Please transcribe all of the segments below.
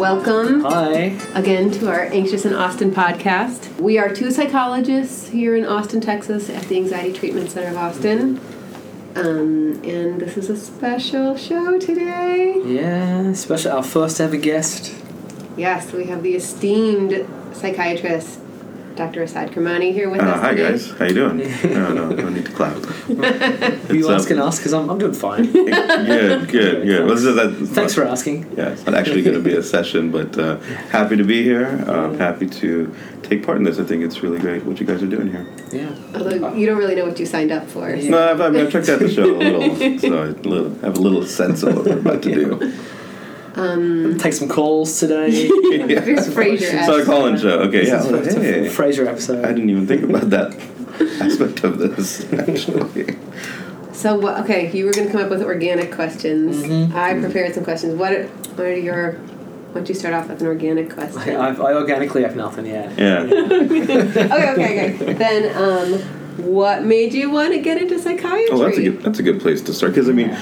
Welcome Hi. again to our Anxious in Austin podcast. We are two psychologists here in Austin, Texas at the Anxiety Treatment Center of Austin. Um, and this is a special show today. Yeah, special our first ever guest. Yes, we have the esteemed psychiatrist, Dr. Asad Kirmani, here with Uh, us hi today. guys, how you doing? no, no, no need to clap. Are you up? asking us? Because I'm, I'm doing fine. good, good, good. Well, this is that. Thanks for asking. Yeah, it's not actually going to be a session, but uh, happy to be here. Um, happy to take part in this. I think it's really great what you guys are doing here. Yeah. Although you don't really know what you signed up for. so- No, I've, I mean, I've checked out the show a little, so I have a little sense of what we're about to do. Take some calls today. Yeah. Very Frasier So I call in show. Okay, yeah. so, It's a hey, Frasier episode. I didn't even think about that aspect of this actually. So what? Okay, you were going to come up with organic questions. Mm-hmm. I prepared some questions. What? Are, what are your? Why don't you start off with an organic question? I, I organically have nothing yet. Yeah. okay, okay, okay. Then, um, what made you want to get into psychiatry? Oh, that's a good. That's a good place to start because I mean,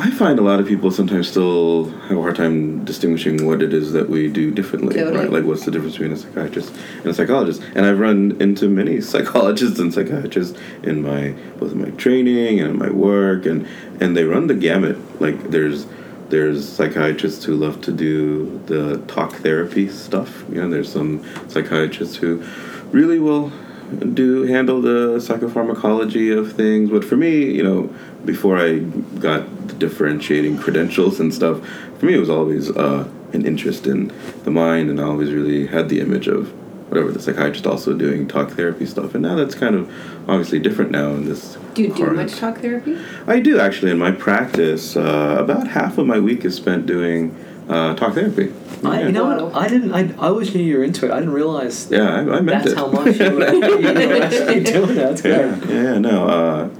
I find a lot of people sometimes still have a hard time distinguishing what it is that we do differently. Totally. Right? Like, what's the difference between a psychiatrist and a psychologist? And I've run into many psychologists and psychiatrists in my both in my training and in my work, and and they run the gamut. Like, there's there's psychiatrists who love to do the talk therapy stuff. You know, there's some psychiatrists who really will do handle the psychopharmacology of things. But for me, you know, before I got the differentiating credentials and stuff, for me it was always uh, an interest in the mind, and I always really had the image of whatever the psychiatrist also doing talk therapy stuff. And now that's kind of obviously different now in this. Do you do current- much talk therapy? I do actually in my practice. Uh, about half of my week is spent doing uh, talk therapy. I, yeah. you know what? I didn't. I, I always knew you were into it. I didn't realize Yeah, I, I meant that's it. how much you were, you were actually doing it. That's yeah, great. yeah, no. Uh,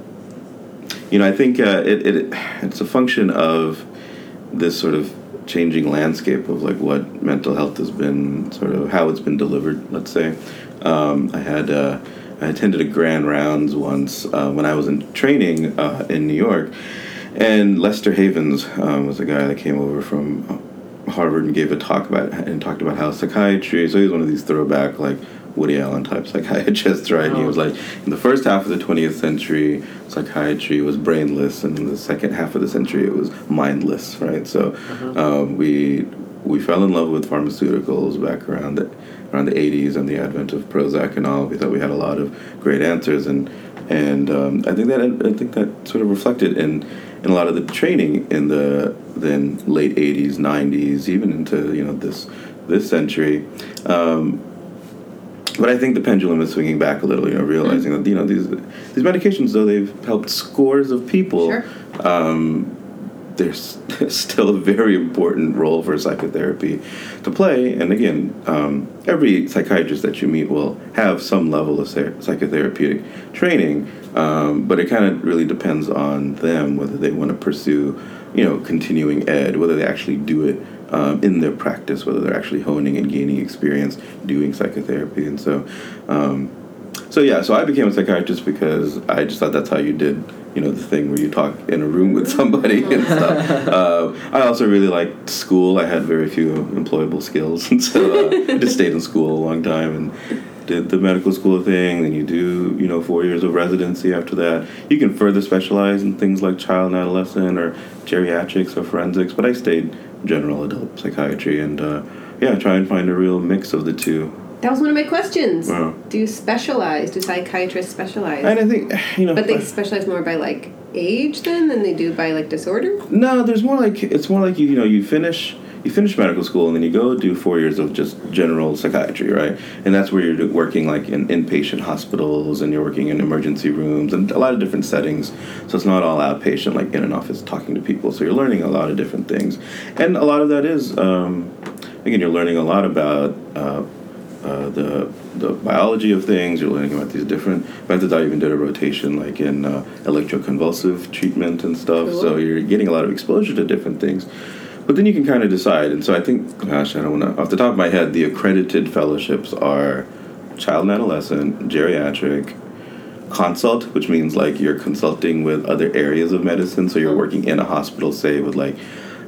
you know, I think uh, it, it it's a function of this sort of changing landscape of like what mental health has been, sort of how it's been delivered. Let's say, um, I had uh, I attended a grand rounds once uh, when I was in training uh, in New York, and Leston Havens um, was a guy that came over from Harvard and gave a talk about and talked about how psychiatry. So he's one of these throwback like Woody Allen type psychiatrists, right? And he was like, in the first half of the 20th century, psychiatry was brainless, and in the second half of the century, it was mindless, right? So um, we we fell in love with pharmaceuticals back around the around the 80s and the advent of Prozac and all. We thought we had a lot of great answers, and and um, I think that I think that sort of reflected in in a lot of the training in the then late 80s 90s even into you know this this century um, but I think the pendulum is swinging back a little you know realizing that you know these these medications though they've helped scores of people Sure. um, there's still a very important role for psychotherapy to play. And again, um, every psychiatrist that you meet will have some level of psy- psychotherapeutic training, um, but it kind of really depends on them whether they want to pursue, you know, continuing ed, whether they actually do it um, in their practice, whether they're actually honing and gaining experience doing psychotherapy. And so, um, so yeah, so I became a psychiatrist because I just thought that's how you did, you know, the thing where you talk in a room with somebody and stuff. Uh, I also really liked school. I had very few employable skills, and so uh, I just stayed in school a long time and did the medical school thing. Then you do, you know, four years of residency after that. You can further specialize in things like child and adolescent or geriatrics or forensics, but I stayed general adult psychiatry and uh, yeah, try and find a real mix of the two. That was one of my questions. Wow. Do you specialize? Do psychiatrists specialize? And I think, you know, but they specialize more by like age then than they do by like disorder. No, there's more like it's more like you you know you finish you finish medical school and then you go do four years of just general psychiatry, right? And that's where you're working like in inpatient hospitals and you're working in emergency rooms and a lot of different settings. So it's not all outpatient like in an office talking to people. So you're learning a lot of different things, and a lot of that is um, again you're learning a lot about. Uh, uh, the the biology of things. You're learning about these different methods. I even did a rotation like in uh, electroconvulsive treatment and stuff. Cool. So you're getting a lot of exposure to different things. But then you can kind of decide. And so I think, gosh, I don't to. Off the top of my head, the accredited fellowships are child and adolescent, geriatric, consult, which means like you're consulting with other areas of medicine. So you're working in a hospital, say with like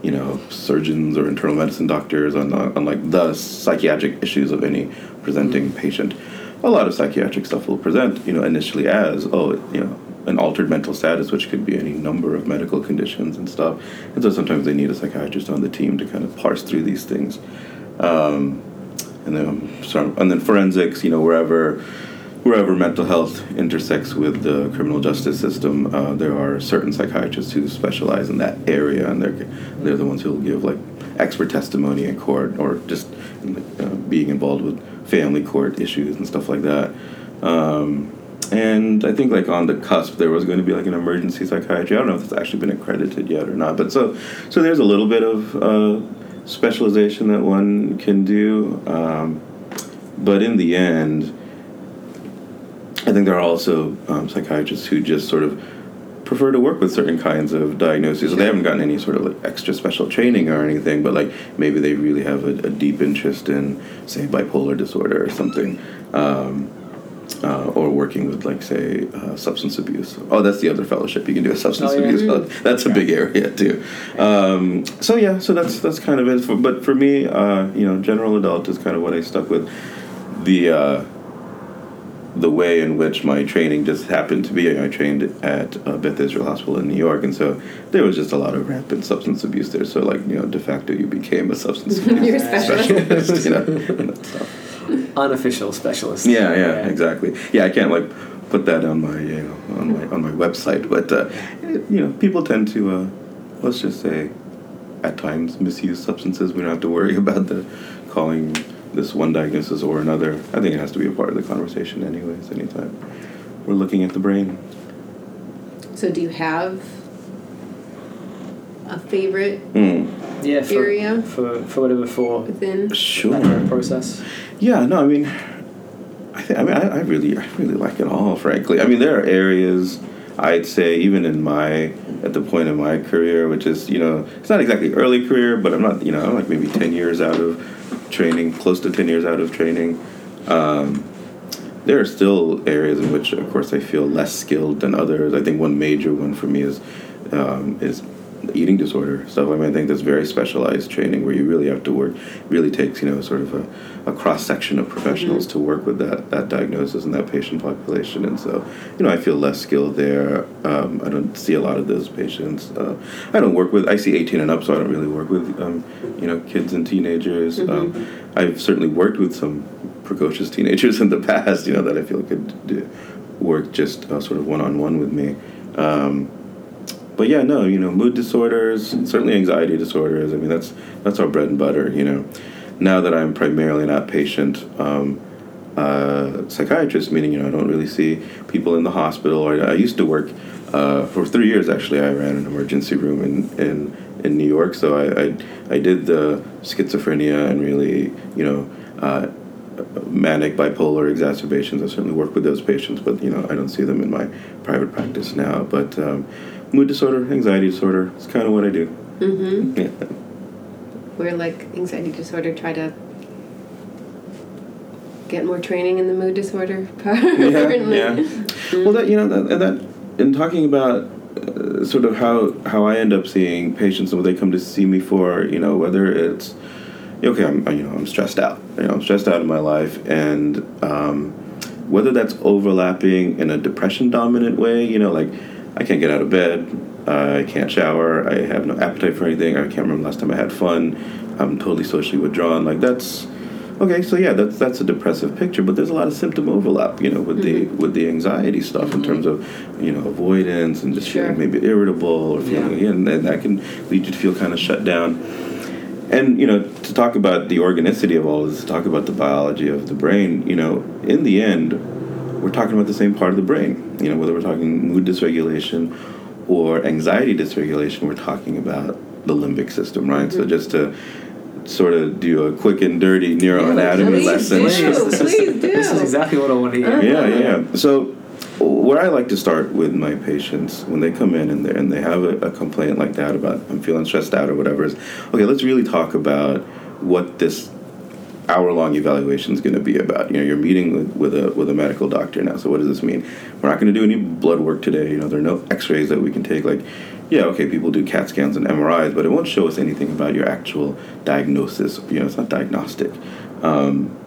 you know, surgeons or internal medicine doctors on, the, on like the psychiatric issues of any presenting patient. A lot of psychiatric stuff will present, you know, initially as, oh, you know, an altered mental status, which could be any number of medical conditions and stuff. And so sometimes they need a psychiatrist on the team to kind of parse through these things. Um, and then, and then forensics, you know, wherever wherever mental health intersects with the criminal justice system, uh, there are certain psychiatrists who specialize in that area, and they're they're the ones who will give like expert testimony in court or just uh, being involved with family court issues and stuff like that. Um, and I think like on the cusp there was going to be like an emergency psychiatry. I don't know if it's actually been accredited yet or not, but so so there's a little bit of uh, specialization that one can do, um, but in the end I think there are also um, psychiatrists who just sort of prefer to work with certain kinds of diagnoses. So they haven't gotten any sort of like extra special training or anything, but like maybe they really have a, a deep interest in, say, bipolar disorder or something. Um, uh, or working with, like, say, uh, substance abuse. Oh, that's the other fellowship you can do a substance Oh, yeah. abuse. fellow- That's a big area too. Um, so yeah, so that's that's kind of it. For, but for me, uh, you know, general adult is kind of what I stuck with. The uh, the way in which my training just happened to be. I trained at uh, Beth Israel Hospital in New York, and so there was just a lot of rampant substance abuse there. So, like, you know, de facto, you became a substance abuse specialist. specialist, you know. and that stuff. Unofficial specialist. Yeah, yeah, exactly. Yeah, I can't like put that on my, you know, on my on my website, but uh, you know, people tend to, uh, let's just say, at times misuse substances. We don't have to worry about the calling this one diagnosis or another. I think it has to be a part of the conversation, anyways. Anytime we're looking at the brain. So do you have a favorite Mm. Yeah, for, Area? for for whatever for within? Sure. that process. Yeah, no, I mean, I think I mean I, I really I really like it all. Frankly, I mean there are areas I'd say even in my at the point in my career, which is you know it's not exactly early career, but I'm not you know I'm like maybe ten years out of training, close to ten years out of training. Um, there are still areas in which, of course, I feel less skilled than others. I think one major one for me is um, is eating disorder stuff. I mean, I think that's very specialized training where you really have to work. Really takes you know sort of a, a cross section of professionals to work with that that diagnosis and that patient population. And so, you know, I feel less skilled there. Um, I don't see a lot of those patients. Uh, I don't work with. I see 18 and up, so I don't really work with um, you know kids and teenagers. Um, I've certainly worked with some precocious teenagers in the past. You know that I feel could do, work just uh, sort of one on one with me. Um, but yeah, no, you know, mood disorders, certainly anxiety disorders. I mean, that's that's our bread and butter. You know, now that I'm primarily an outpatient um, uh, psychiatrist, meaning you know I don't really see people in the hospital. Or I used to work uh, for three years. Actually, I ran an emergency room in in, in New York, so I, I I did the schizophrenia and really you know. Uh, manic bipolar exacerbations. I certainly work with those patients, but you know I don't see them in my private practice now. But um, mood disorder, anxiety disorder, it's kind of what I do. Mm-hmm. Yeah. Where like anxiety disorder, try to get more training in the mood disorder part. apparently. yeah. Well, that you know that, that in talking about uh, sort of how how I end up seeing patients and what they come to see me for, you know, whether it's okay, I'm you know I'm stressed out, you know, I'm stressed out in my life, and um, whether that's overlapping in a depression dominant way, you know, like I can't get out of bed. I can't shower. I have no appetite for anything. I can't remember the last time I had fun. I'm totally socially withdrawn. Like that's okay. So yeah, that's that's a depressive picture. But there's a lot of symptom overlap, you know, with the mm-hmm. with the anxiety stuff in mm-hmm. terms of you know avoidance and just Sure. feeling maybe irritable or feeling yeah. and, and that can lead you to feel kind of shut down. And you know, to talk about the organicity of all this, to talk about the biology of the brain, you know, in the end, we're talking about the same part of the brain. You know, whether we're talking mood dysregulation or anxiety dysregulation, we're talking about the limbic system, right? So mm-hmm. just to sort of do a quick and dirty neuroanatomy please lesson. do. This is- Please This is exactly what I want to hear. Yeah, yeah. So, where I like to start with my patients when they come in and they and they have a, a complaint like that about I'm feeling stressed out or whatever is okay. Let's really talk about what this hour long evaluation is going to be about. You know, you're meeting with, with a with a medical doctor now. So what does this mean? We're not going to do any blood work today. You know, there are no X-rays that we can take. Like, yeah, okay, people do CAT scans and MRIs, but it won't show us anything about your actual diagnosis. You know, it's not diagnostic. Um,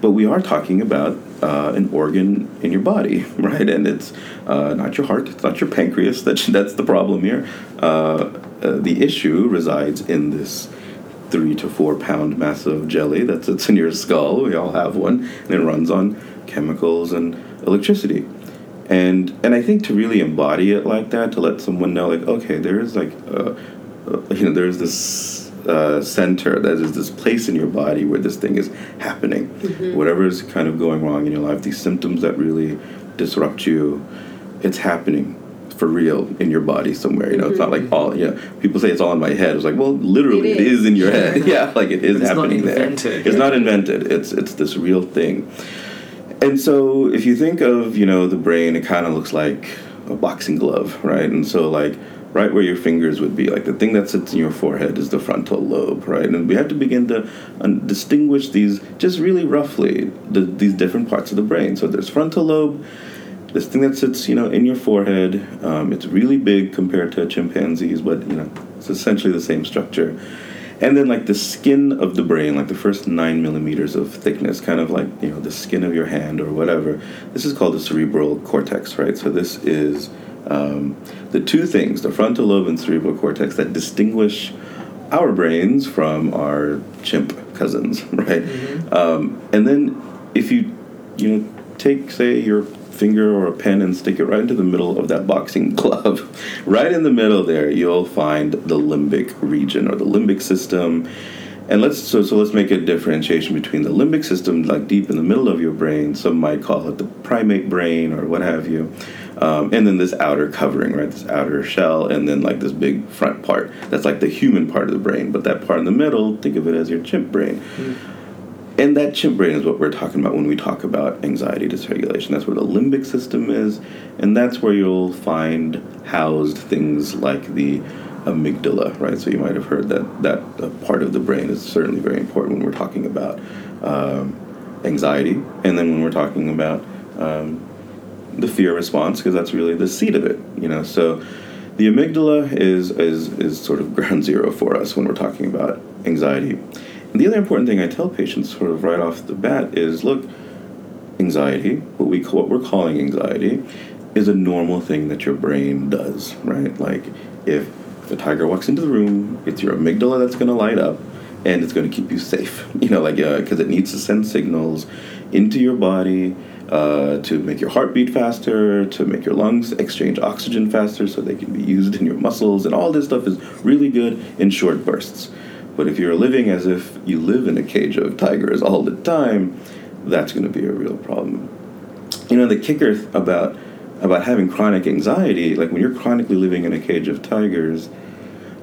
but we are talking about uh, an organ in your body, right? And it's uh, not your heart, it's not your pancreas. That's that's the problem here. Uh, uh, the issue resides in this three to four pound mass of jelly that sits in your skull. We all have one, and it runs on chemicals and electricity. And and I think to really embody it like that, to let someone know, like, okay, there's like, uh, uh, you know, there's this uh, center, that is this place in your body where this thing is happening. Whatever is kind of going wrong in your life, these symptoms that really disrupt you, it's happening for real in your body somewhere. You know, it's not like all. You know, people say it's all in my head. It's like, well, literally, It it is. is in your head. yeah, like it is it's not happening there. invented. It's not invented. It's it's this real thing. And so, if you think of you know the brain, it kind of looks like a boxing glove, right? And so, like right where your fingers would be, like the thing that sits in your forehead is the frontal lobe, right? And we have to begin to um, distinguish these just really roughly, the, these different parts of the brain. So there's frontal lobe, this thing that sits, you know, in your forehead. Um, it's really big compared to chimpanzees, but you know, it's essentially the same structure. And then like the skin of the brain, like the first nine millimeters of thickness, kind of like you know the skin of your hand or whatever. This is called the cerebral cortex, right? So this is um, the two things, the frontal lobe and cerebral cortex, that distinguish our brains from our chimp cousins, right? Um, and then if you you know take say your finger or a pen and stick it right into the middle of that boxing glove. Right in the middle there you'll find the limbic region or the limbic system. And let's so, so let's make a differentiation between the limbic system like deep in the middle of your brain some might call it the primate brain or what have you um, and then this outer covering right this outer shell and then like this big front part. That's like the human part of the brain but that part in the middle think of it as your chimp brain and that chimp brain is what we're talking about when we talk about anxiety dysregulation. That's where the limbic system is, and that's where you'll find housed things like the amygdala, right? So you might have heard that that part of the brain is certainly very important when we're talking about um, anxiety, and then when we're talking about um, the fear response, because that's really the seat of it, you know. So the amygdala is is is sort of ground zero for us when we're talking about anxiety. And the other important thing I tell patients, sort of right off the bat, is look, anxiety, what we what we're calling anxiety, is a normal thing that your brain does, right? Like if, a tiger walks into the room, it's your amygdala that's going to light up, and it's going to keep you safe. You know, like because it needs to send signals into your body. Uh, to make your heart beat faster, to make your lungs exchange oxygen faster so they can be used in your muscles, and all this stuff is really good in short bursts. But if you're living as if you live in a cage of tigers all the time, that's going to be a real problem. You know, the kicker about about having chronic anxiety, like when you're chronically living in a cage of tigers,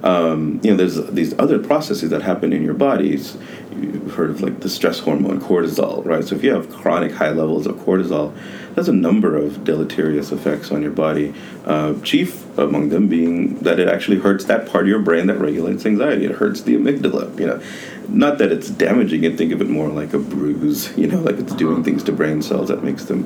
um, you know, there's these other processes that happen in your bodies. You've heard of like the stress hormone cortisol, right? So if you have chronic high levels of cortisol, there's a number of deleterious effects on your body. Uh, chief among them being that it actually hurts that part of your brain that regulates anxiety. It hurts the amygdala. You know, not that it's damaging it. Think of it more like a bruise. You know, like it's doing things to brain cells that makes them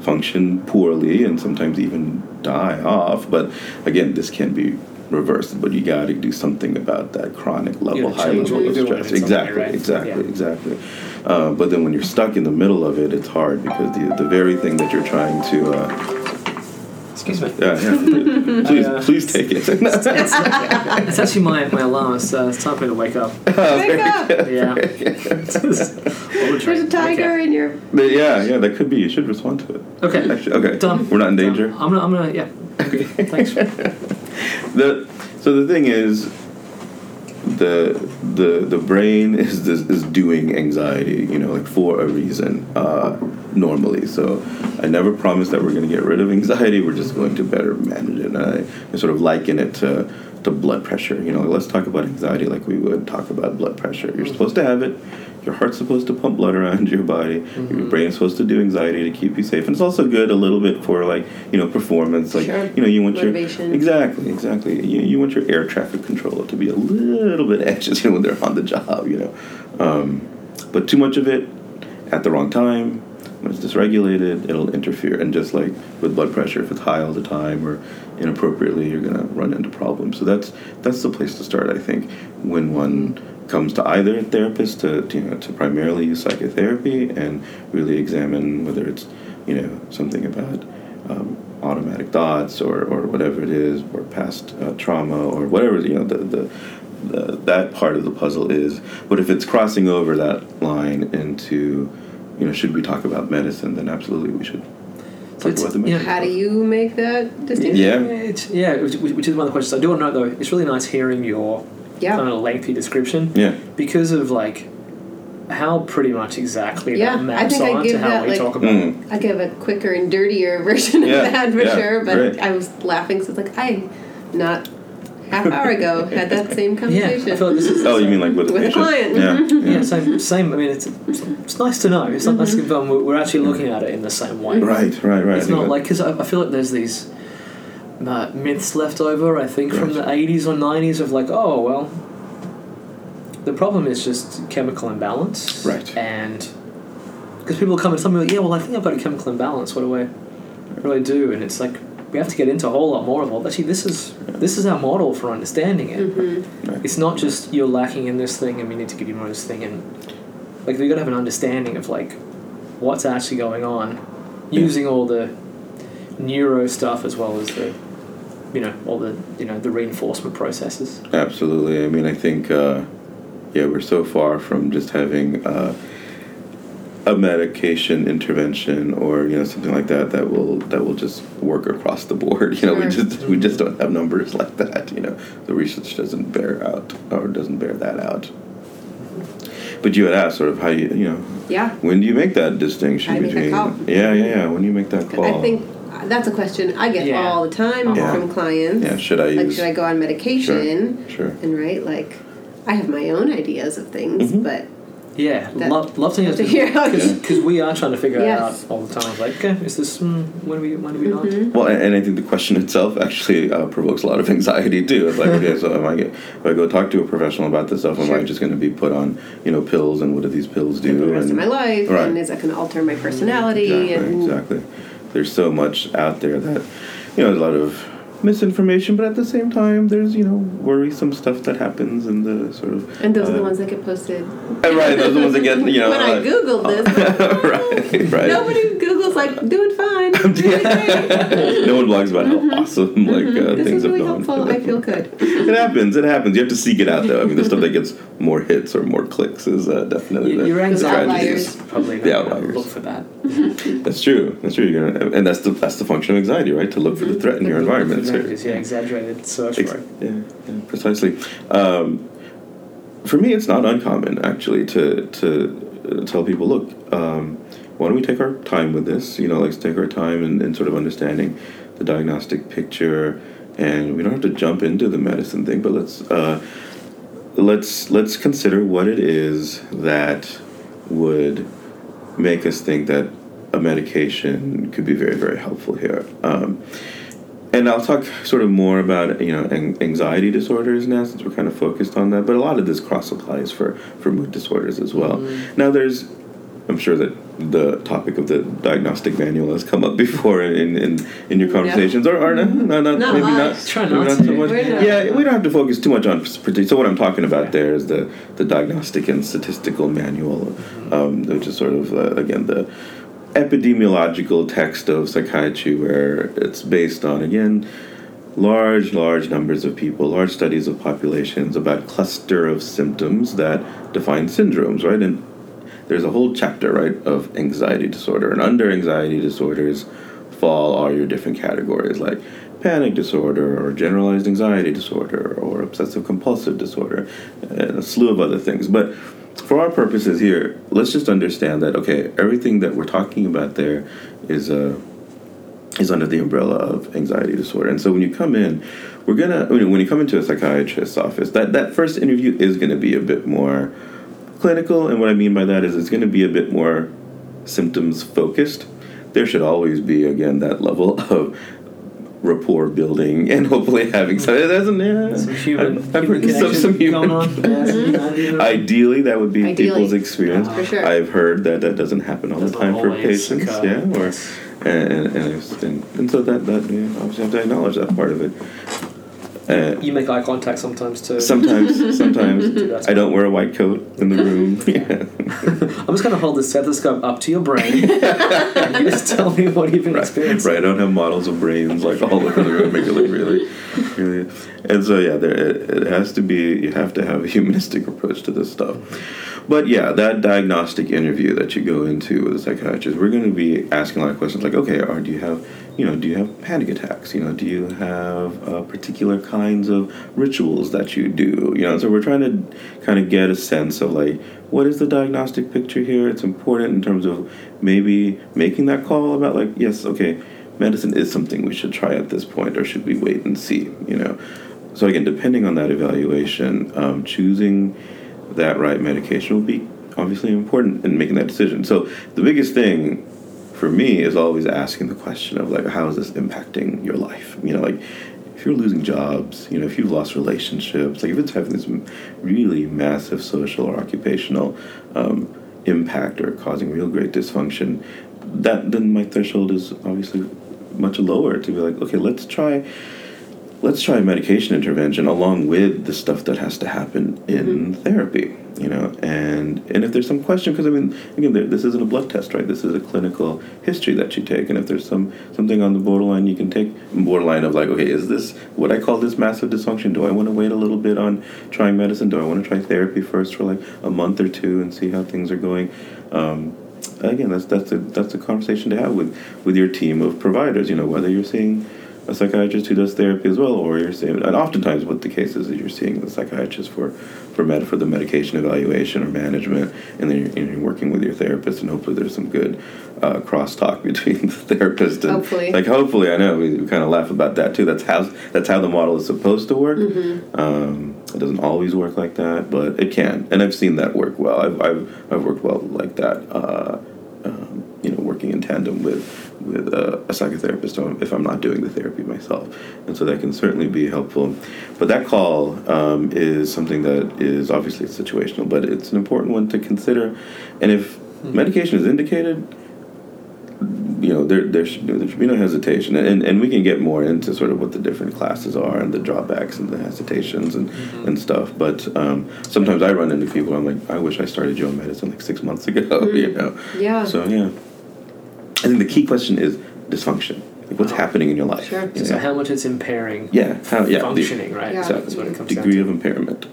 function poorly and sometimes even die off. But again, this can be reversed. But you got to do something about that chronic level, gotta high level of stress. in some way, Exactly, right? exactly, Yeah. exactly. Uh, but then when you're stuck in the middle of it, it's hard because the the very thing that you're trying to. Uh, Excuse me. yeah, yeah. Please, uh, please take it. It's actually my, my alarm. It's, uh, it's time for me to wake up. Wake up! Yeah. There's a tiger in your. But yeah, yeah, that could be. You should respond to it. Okay. Actually, okay. Done. We're not in Done. danger. I'm gonna, I'm gonna, yeah. Okay. Thanks. the so the thing is the the the brain is this, is doing anxiety you know like for a reason uh, normally. So I never promise that we're going to get rid of anxiety. We're just going to better manage it. And I, I sort of liken it to to blood pressure. You know let's talk about anxiety like we would talk about blood pressure. You're supposed to have it your heart's supposed to pump blood around your body your brain's supposed to do anxiety to keep you safe and it's also good a little bit for like you know performance like Sure. you know you want your Exactly, exactly. You, you want your air traffic controller to be a little bit anxious you know, when they're on the job, you know. Um, but too much of it at the wrong time, when it's dysregulated, it'll interfere. And just like with blood pressure, if it's high all the time or inappropriately, you're gonna run into problems. So that's that's the place to start, I think, when one comes to either therapist to, to you know to primarily use psychotherapy and really examine whether it's you know something about um, automatic thoughts or, or whatever it is or past uh, trauma or whatever you know the, the the that part of the puzzle is but if it's crossing over that line into you know should we talk about medicine then absolutely we should So talk it's- about the yeah. medicine How do you make that distinction? Yeah. it's, yeah, which, which is one of the questions. I do want to know though. It's really nice hearing your Yeah. kind of a lengthy description yeah because of like how pretty much exactly Yeah, that I maps think I on give to how that, we like- talk about. Mm. I give a quicker and dirtier version of Yeah, that for yeah, sure, but great. I was laughing, so it's like, I, not half hour ago, had that same Yeah, conversation. I feel like this is. oh you mean like with, With a client. yeah, Yeah, same. Same. I mean, it's it's nice to know. It's not nice to confirm we're we're actually looking at it in the same way. right right right It's I not that- like because I, I feel like there's these uh, myths left over. I think from the '80s or '90s of like, oh well, the problem is just chemical imbalance, Right. And because people come and tell me, like, yeah, well, I think I've got a chemical imbalance. What do I, what do I do? And it's like we have to get into a whole lot more of well, actually, this is this is our model for understanding it. Mm-hmm. Right. It's not just you're lacking in this thing and we need to give you more of this thing and like we got to have an understanding of like what's actually going on using all the neuro stuff as well as the you know all the you know the reinforcement processes Absolutely. I mean, I think, uh, yeah, we're so far from just having uh, a medication intervention or you know something like that that will that will just work across the board. You know, we just we just don't have numbers like that. You know, the research doesn't bear out or doesn't bear that out. But you had asked sort of how you you know Yeah. when do you make that distinction How do make that between call? yeah yeah yeah when do you make that call? I think that's a question I get Yeah. all the time Yeah. from clients. yeah should I Like, use should I go on medication? sure sure. And right, like, I have my own ideas of things, Mhm. but yeah That- love, love to love to hear how you- because we are trying to figure it Yes. out all the time like okay is this mm, when do we when do we not Mhm. Well, and, and I think the question itself actually uh, provokes a lot of anxiety too. It's like, okay, so am I get, if I go talk to a professional about this stuff, am Sure. I just going to be put on, you know, pills and what do these pills do? for the rest of my life, Right. and is that going to alter my personality? exactly, and exactly. There's so much out there that, you know, a lot of misinformation, but at the same time, there's you know worrisome stuff that happens in the sort of. and those are uh, the ones that get posted. Right, those are the ones that get you know. when I uh, googled this, right, right. nobody Google's like doing fine. It's really great. no one blogs about how awesome like uh, this things is have gone. helpful. I feel good. It happens. It happens. You have to seek it out, though. I mean, the stuff that gets more hits or more clicks is uh, definitely the, your the anxiety tragedies. is probably The not outliers. look for that That's true. That's true. You're gonna, and that's the that's the function of anxiety, right? To look for the threat in your environment. So- yeah exaggerated search Ex- yeah, yeah, precisely. Um, for me, it's not uncommon actually to to uh, tell people, look, um, why don't we take our time with this? You know, let's take our time and, and sort of understanding the diagnostic picture, and we don't have to jump into the medicine thing, but let's uh, let's let's consider what it is that would make us think that a medication could be very very helpful here. Um, and I'll talk sort of more about you know anxiety disorders now since we're kind of focused on that. But a lot of this cross applies for for mood disorders as well. Now there's, I'm sure that the topic of the diagnostic manual has come up before in in, in your conversations, or, or no, no, not, Not maybe much. not. Try maybe not so much. Yeah, we don't have to focus too much on. So what I'm talking about there is the the diagnostic and statistical manual, um, which is sort of uh, again the epidemiological text of psychiatry where it's based on again large large numbers of people large studies of populations about cluster of symptoms that define syndromes right? And there's a whole chapter right of anxiety disorder. And under anxiety disorders fall all your different categories like panic disorder or generalized anxiety disorder or obsessive compulsive disorder and a slew of other things. But for our purposes here let's just understand that okay everything that we're talking about there is uh, is under the umbrella of anxiety disorder. And so when you come in we're gonna when you- when you come into a psychiatrist's office that that first interview is to be a bit more clinical. And what i mean by that is it's to be a bit more symptoms focused. There should always be again that level of rapport building and hopefully having some. Hmm. It doesn't. Yeah, Some human, I've, I've human some, some human. going on. Yeah, some humanity going on. Ideally, that would be Ideally. people's experience. For sure. I've heard that that doesn't happen all Does the time for patients. occur. Yeah, or and and, and, and, and so that that yeah, obviously have to acknowledge that part of it. Uh, You make eye contact sometimes too. sometimes, sometimes I don't wear a white coat in the room. yeah. I'm just going to hold the stethoscope up to your brain and you just tell me what you've been Right, experiencing. right. I don't have models of brains like all over the room, to make it look really, really. And so yeah, there it, it has to be. You have to have a humanistic approach to this stuff. But yeah, that diagnostic interview that you go into with a psychiatrist, we're going to be asking a lot of questions like, okay, or do you have, you know, do you have panic attacks? You know, do you have uh, particular kinds of rituals that you do? You know, so we're trying to kind of get a sense of like, what is the diagnostic picture here? It's important in terms of maybe making that call about like, yes, okay, medicine is something we should try at this point, or should we wait and see? You know, so again, depending on that evaluation, um, choosing that right medication will be obviously important in making that decision. So the biggest thing for me is always asking the question of like, how is this impacting your life? You know, like if you're losing jobs, you know, if you've lost relationships, like if it's having this really massive social or occupational um, impact or causing real great dysfunction, that then my threshold is obviously much lower to be like, okay, let's try let's try medication intervention along with the stuff that has to happen in therapy you know? And and if there's some question because i mean again there, this isn't a blood test right? This is a clinical history that you take. And if there's some something on the borderline you can take borderline of like okay is this what i call this massive dysfunction? Do i want to wait a little bit on trying medicine? Do i want to try therapy first for like a month or two and see how things are going? Um, again that's that's a that's a conversation to have with with your team of providers you know whether you're seeing a psychiatrist who does therapy as well, or you're seeing, and oftentimes what the case is, is you're seeing the psychiatrist for, for med for the medication evaluation or management, and then you're, you're working with your therapist, and hopefully there's some good uh, crosstalk between the therapist and Hopefully. like hopefully I know we, we kind of laugh about that too. That's how that's how the model is supposed to work. Mm-hmm. Um, it doesn't always work like that, but it can, and I've seen that work well. I've I've, I've worked well like that. Uh, um, you know, working in tandem with with uh, a psychotherapist if I'm not doing the therapy myself, and so that can certainly be helpful. But that call um, is something that is obviously situational, but it's an important one to consider. And if medication is indicated, you know, there there should, there should be no hesitation, and and we can get more into sort of what the different classes are and the drawbacks and the hesitations and and stuff. But um, sometimes I run into people. I'm like, I wish I started your medicine like six months ago. You know. Yeah. So yeah, I think the key question is dysfunction. Like what's Oh. happening in your life? Sure. you So know? how much it's impairing yeah, how yeah, the functioning, right? Yeah. So that's what it comes degree down of impairment.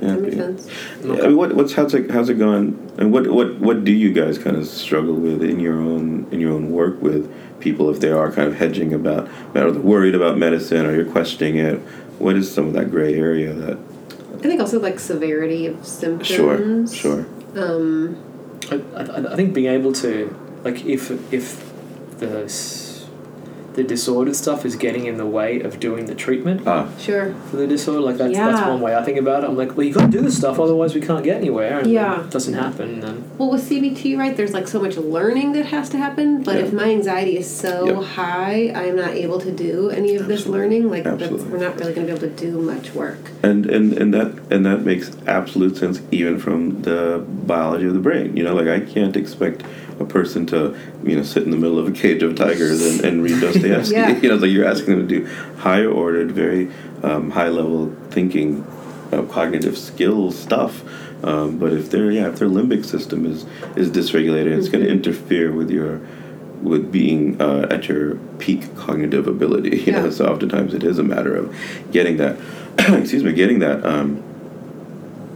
Yeah, That makes yeah. sense. Yeah, I mean, what, what's how's it how's it gone? And what what what do you guys kind of struggle with in your own in your own work with people if they are kind of hedging about or they're worried about medicine or you're questioning it? What is some of that gray area that? I think also like severity of symptoms. Sure, sure. Um, I, I, I think being able to like if if the the disordered stuff is getting in the way of doing the treatment Ah, sure. for the disorder, like that's that's one way I think about it. I'm like, well, you got to do this stuff, otherwise we can't get anywhere. And Yeah. it doesn't happen. And then Well, with CBT, right, there's like so much learning that has to happen. But Yeah. if my anxiety is so Yep. high, I'm not able to do any of this learning. Like, that's, we're not really going to be able to do much work. and and and that and that makes absolute sense even from the biology of the brain. You know, like I can't expect a person to you know sit in the middle of a cage of tigers and, and read Dostoevsky. Yeah. You know, like you're asking them to do higher ordered, very um, high level thinking, uh, cognitive skills stuff. Um, but if their yeah, if their limbic system is is dysregulated, it's going to interfere with your with being uh, at your peak cognitive ability. You know, so oftentimes it is a matter of getting that, excuse me, getting that um,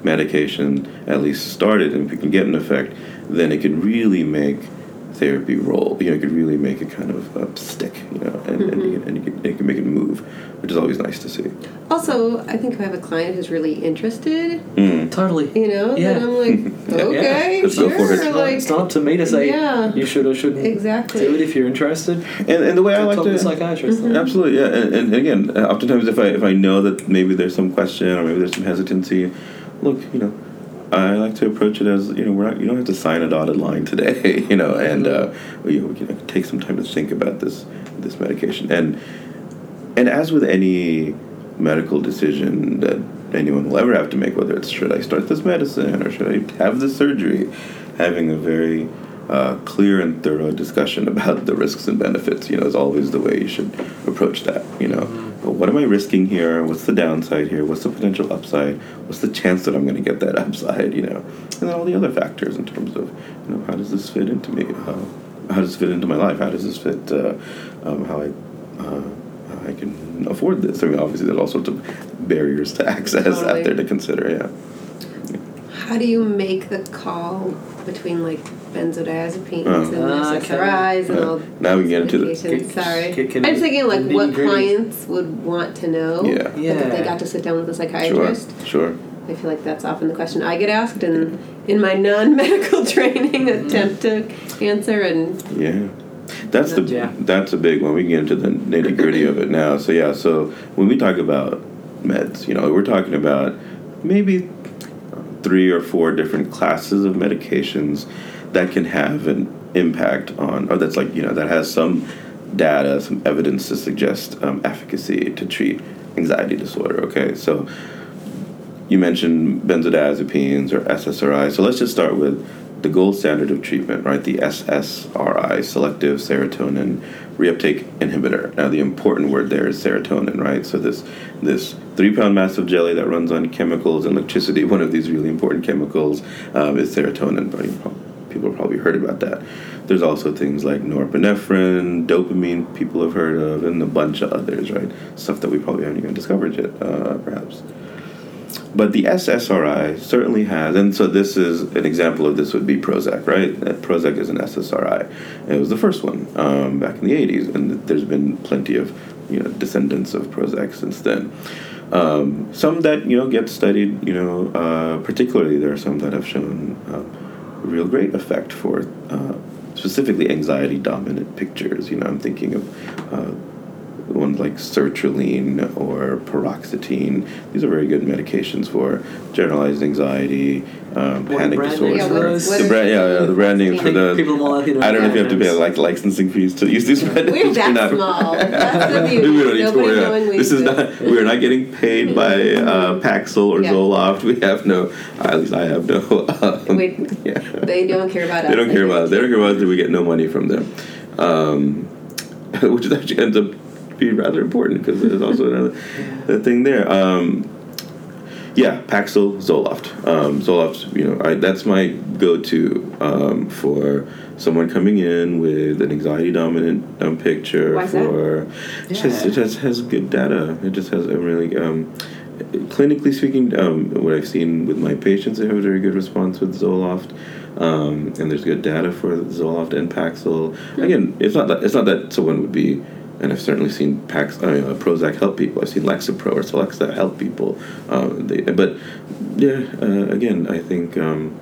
medication at least started, and if it can get an effect, then it could really make therapy roll. You know, it could really make it kind of uh, stick. You know, and and, you can, and you can, it can make it move, which is always nice to see. Also, I think if I have a client who's really interested, Mm. totally. you know, Yeah. then I'm like, okay, Let's sure. for. It's not, Like, it's not up to me to say Yeah. you should or shouldn't Exactly. do it if you're interested. And, and the way I Go like talk to to a psychiatrist. Mm-hmm. Absolutely, yeah. And, and again, uh, oftentimes if I if I know that maybe there's some question or maybe there's some hesitancy, look, you know, I like to approach it as you know we're not, you don't have to sign a dotted line today, you know, and uh, we, we can take some time to think about this this medication and and as with any medical decision that anyone will ever have to make, whether it's should I start this medicine or should I have this surgery, having a very uh, clear and thorough discussion about the risks and benefits, you know, is always the way you should approach that. You know, mm-hmm. What am I risking here? What's the downside here? What's the potential upside? What's the chance that I'm going to get that upside? You know, and then all the other factors in terms of, you know, how does this fit into me? Uh, how does this fit into my life? How does this fit uh, um, how I uh, I can afford this? I mean, obviously, there's all sorts of barriers to access totally. out there to consider. Yeah. How do you make the call between like benzodiazepines oh. and uh, SSRIs and all. Now we get into the. Sorry, can, can I'm just thinking like what clients would want to know. Yeah. Yeah. Like if they got to sit down with a psychiatrist. Sure. Sure. I feel like that's often the question I get asked, and in my non-medical training, mm-hmm. attempt to answer. And yeah, that's the yeah. that's a big one. We can get into the nitty gritty of it now. So yeah, so when we talk about meds, you know, we're talking about maybe three or four different classes of medications that can have an impact on, or that's like, you know, that has some data, some evidence to suggest um, efficacy to treat anxiety disorder. Okay, so you mentioned benzodiazepines or SSRI. So let's just start with the gold standard of treatment, right? The SSRI, selective serotonin reuptake inhibitor. Now, the important word there is serotonin, right? So this this three pound massive jelly that runs on chemicals and electricity. One of these really important chemicals um, is serotonin. People have probably heard about that. There's also things like norepinephrine, dopamine, people have heard of, and a bunch of others, right? Stuff that we probably haven't even discovered yet, uh, perhaps. But the SSRI certainly has, and so this is an example of this would be Prozac, right? Prozac is an SSRI. It was the first one um, back in the 80s, and there's been plenty of you know descendants of Prozac since then. Um, some that you know get studied, you know, uh, particularly there are some that have shown uh, real great effect for uh, specifically anxiety dominant pictures. You know, I'm thinking of uh, ones like sertraline or paroxetine. These are very good medications for generalized anxiety, um, panic disorder. Yeah, the brand, yeah, yeah, the branding for the. People more. I don't know if you have to pay like licensing fees to use these medications. We're that not, small. That's the beauty. we don't need to worry. This is not. We are not getting paid by uh, Paxil or yeah. Zoloft. We have no. At least I have no. Um, Wait, yeah. They don't care about us. They don't care about us. They don't care about us. We get no money from them. Um, which actually ends up be rather important because there's also another thing there. Um, yeah, Paxil, Zoloft. Um, Zoloft, you know, I, that's my go-to um, for someone coming in with an anxiety-dominant um, picture. Why for that? It, just, it just has good data. It just has a really um, clinically speaking, um, what I've seen with my patients, they have a very good response with Zoloft. Um, and there's good data for Zoloft and Paxil. Hmm. Again, it's not that it's not that someone would be and I've certainly seen Pax, uh, Prozac help people. I've seen Lexapro or Celexa help people. Um, they, but yeah, uh, again, I think um,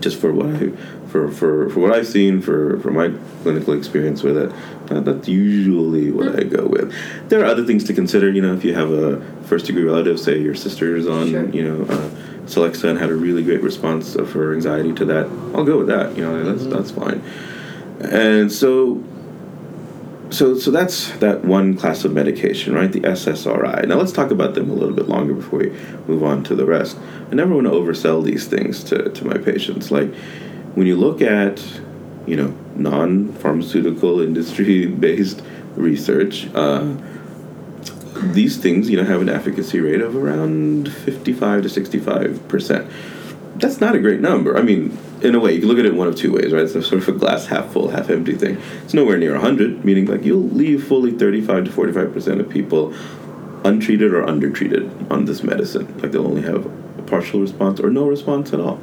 just for what I for, for, for what I've seen for, for my clinical experience with it, that, that's usually what I go with. There are other things to consider. You know, if you have a first degree relative, say your sister is on, sure. you know. Uh, Celexa and had a really great response for anxiety to that. I'll go with that. You know, that's mm-hmm. that's fine. And so so so that's that one class of medication, right? The SSRI. Now let's talk about them a little bit longer before we move on to the rest. I never want to oversell these things to, to my patients. Like when you look at, you know, non-pharmaceutical industry-based research, uh, these things, you know, have an efficacy rate of around 55 to 65 percent. That's not a great number. I mean, in a way, you can look at it one of two ways, right? It's sort of a glass half full, half empty thing. It's nowhere near 100, meaning like you'll leave fully 35 to 45% of people untreated or undertreated on this medicine. Like they'll only have a partial response or no response at all.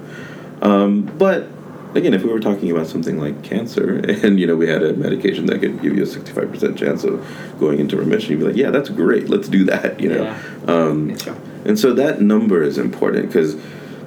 Um, but again, if we were talking about something like cancer, and you know we had a medication that could give you a sixty-five percent chance of going into remission, you'd be like, "Yeah, that's great. Let's do that." You know, yeah. um, and so that number is important because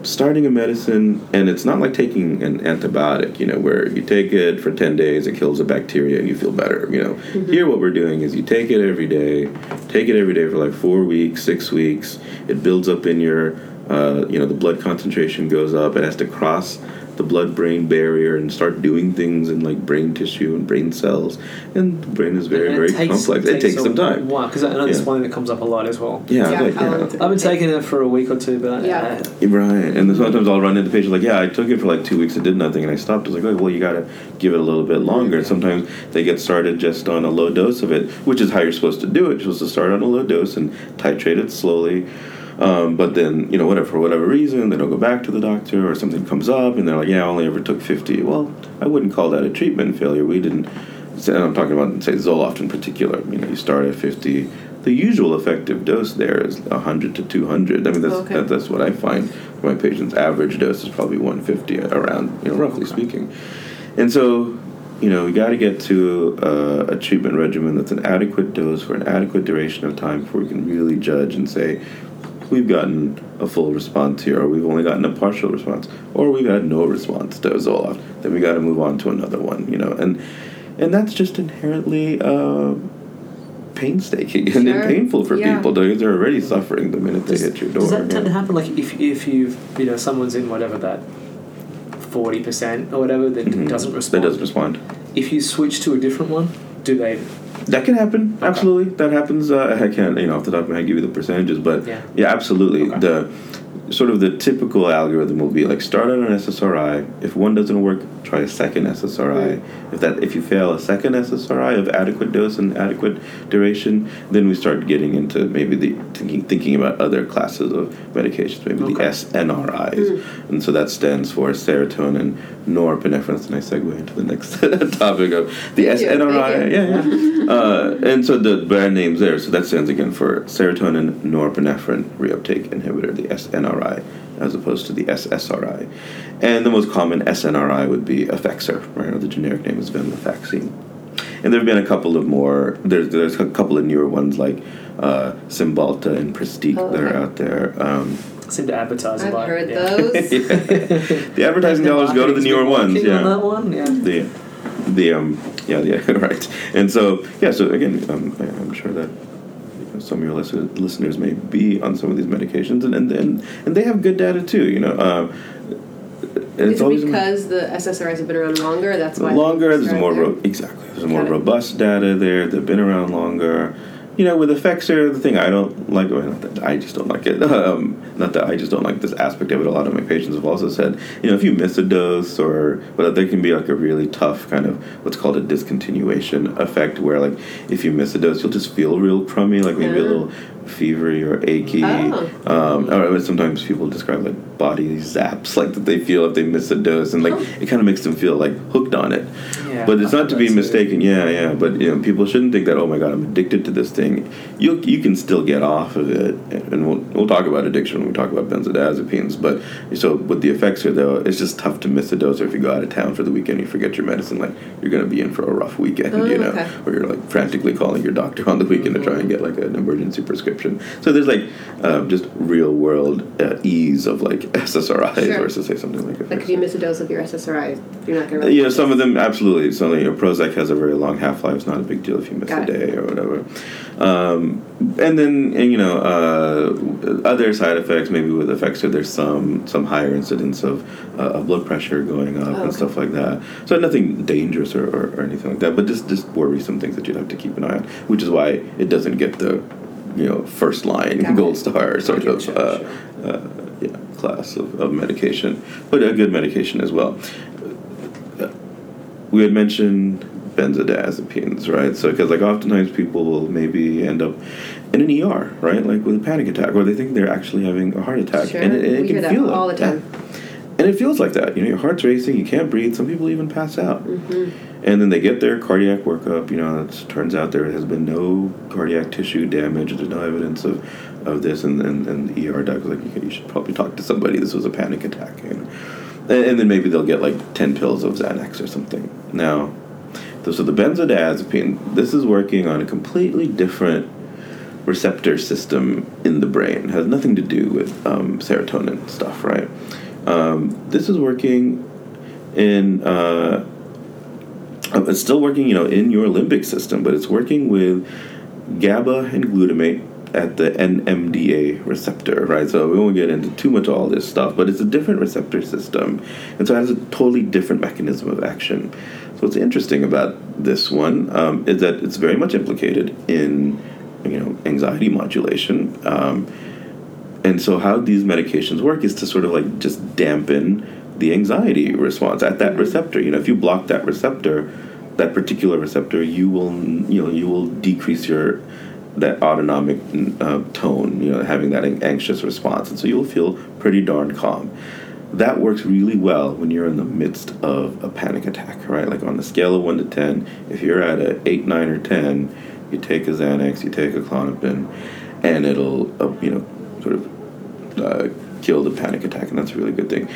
starting a medicine, and it's not like taking an antibiotic, you know, where you take it for 10 days, it kills a bacteria, and you feel better, you know. Mm-hmm. Here, what we're doing is you take it every day, take it every day for like four weeks, six weeks, it builds up in your uh, you know, the blood concentration goes up. It has to cross the blood-brain barrier and start doing things in like brain tissue and brain cells. And the brain is very, very takes, complex. It takes, some time. Wow, because I know this Yeah. one that comes up a lot as well. Yeah, Yeah, like, yeah. I've been taking it for a week or two, but Yeah. uh, Right, and sometimes I'll run into patients like, yeah, I took it for like two weeks, it did nothing, and I stopped. I was like, oh, well, you gotta give it a little bit longer. And sometimes they get started just on a low dose of it, which is how you're supposed to do it. You're supposed to start on a low dose and titrate it slowly. Um, but then, you know, whatever for whatever reason, they don't go back to the doctor, or something comes up, and they're like, yeah, I only ever took 50. Well, I wouldn't call that a treatment failure. We didn't. And I'm talking about say Zoloft in particular. You know, you start at 50. The usual effective dose there is 100 to 200. I mean, that's Okay. that, that's what I find. for My patients' average dose is probably 150 around, you know, roughly speaking. And so, you know, we got to get to uh, a treatment regimen that's an adequate dose for an adequate duration of time before we can really judge and say we've gotten a full response here, or we've only gotten a partial response, or we've had no response to Zoloft. Then we got to move on to another one, you know, and and that's just inherently uh, painstaking and, Sure. painful for Yeah. people because they're already suffering the minute they hit your door. does that tend to happen? Like if if you've you know someone's in whatever that forty percent or whatever that Mhm. doesn't respond. That doesn't respond. If you switch to a different one, do they? That can happen. Absolutely, that happens. Uh, I can't, you know, off the top of my head, give you the percentages, but Yeah. yeah, absolutely. Okay. The sort of the typical algorithm will be like start on an SSRI. If one doesn't work, try a second SSRI. If that if you fail a second SSRI of adequate dose and adequate duration, then we start getting into maybe the thinking thinking about other classes of medications, maybe the Okay. SNRIs, and so that stands for serotonin norepinephrine. That's a nice segue into the next topic of the SNRI. Yeah, yeah. uh, and so the brand name's there. So that stands again for serotonin norepinephrine reuptake inhibitor, the SNRI, as opposed to the SSRI. And the most common SNRI would be Effexor, right? Or the generic name is venlafaxine. And there have been a couple of more. There's there's a couple of newer ones like uh, Cymbalta and Pristiq Oh, that are out there. Um, seem to advertise a I've lot. heard yeah. those. the advertising dollars go to the newer ones. working on Yeah that one. Yeah. the the um yeah yeah right and so yeah so again um, I- I'm sure that you know, some of your listen- listeners may be on some of these medications and and and, and they have good data too you know um, and Is it because the SSRIs have been around longer? That's why. longer there's more there? ro- exactly there's more Got it. robust data there they've been around longer you know with Effexor the thing I don't like I just don't like it um, not that I just don't like this aspect of it a lot of my patients have also said you know if you miss a dose or but there can be like a really tough kind of what's called a discontinuation effect where like if you miss a dose you'll just feel real crummy like maybe a Ah. little fevery or achy Oh. um, or sometimes people describe like body zaps like that they feel if they miss a dose and like Oh. it kind of makes them feel like hooked on it Yeah, but it's not to be that too. mistaken. Yeah, yeah. But you know, people shouldn't think that. Oh my God, I'm addicted to this thing. You you can still get off of it, and we'll we'll talk about addiction when we talk about benzodiazepines. But so with the Effexor, though, it's just tough to miss a dose. Or if you go out of town for the weekend, you forget your medicine. Like you're going to be in for a rough weekend, Oh, you know, okay. or you're like frantically calling your doctor on the weekend to try and get like an emergency prescription. So there's like uh, just real world uh, ease of like SSRIs Sure. versus say something like that. Like if you miss a dose of your SSRI, you're not gonna. uh, yeah, some of them absolutely. So you know, Prozac has a very long half life. It's not a big deal if you miss Got a it. day or whatever. Um, and then and, you know uh, other side effects. Maybe with Effexor, there's some some higher incidence of, uh, of blood pressure going up Oh, and okay. stuff like that. So nothing dangerous or, or, or anything like that. But just just worrisome things that you'd have to keep an eye on. Which is why it doesn't get the you know first line Got gold it. star sort of sure, uh, sure. uh, yeah class of, of medication, but a good medication as well we had mentioned benzodiazepines, right? So, because like oftentimes people will maybe end up in an ER, right? Like with a panic attack, or they think they're actually having a heart attack, Sure. and it, it we can hear that feel all the time. that. And it feels like that. You know, your heart's racing, you can't breathe. Some people even pass out. hmm And then they get their cardiac workup. You know, it turns out there has been no cardiac tissue damage. There's no evidence of, of this. And, and, and the ER doc was like, you should probably talk to somebody. This was a panic attack. And, and then maybe they'll get like 10 pills of Xanax or something. Now, so the benzodiazepine, this is working on a completely different receptor system in the brain. It has nothing to do with um, serotonin stuff, right? Um, this is working in uh, it's still working, you know, in your limbic system, but it's working with GABA and glutamate at the NMDA receptor, right? So we won't get into too much of all this stuff, but it's a different receptor system, and so it has a totally different mechanism of action. So what's interesting about this one um, is that it's very much implicated in you know anxiety modulation. Um, and so how these medications work is to sort of like just dampen the anxiety response at that receptor. You know, if you block that receptor, that particular receptor, you will you know you will decrease your that autonomic uh, tone. You know, having that anxious response, and so you'll feel pretty darn calm. That works really well when you're in the midst of a panic attack, right? Like on the scale of one to ten, if you're at a eight, nine, or ten, you take a Xanax, you take a Klonopin, and it'll uh, you know sort of uh, kill the panic attack, and that's a really good thing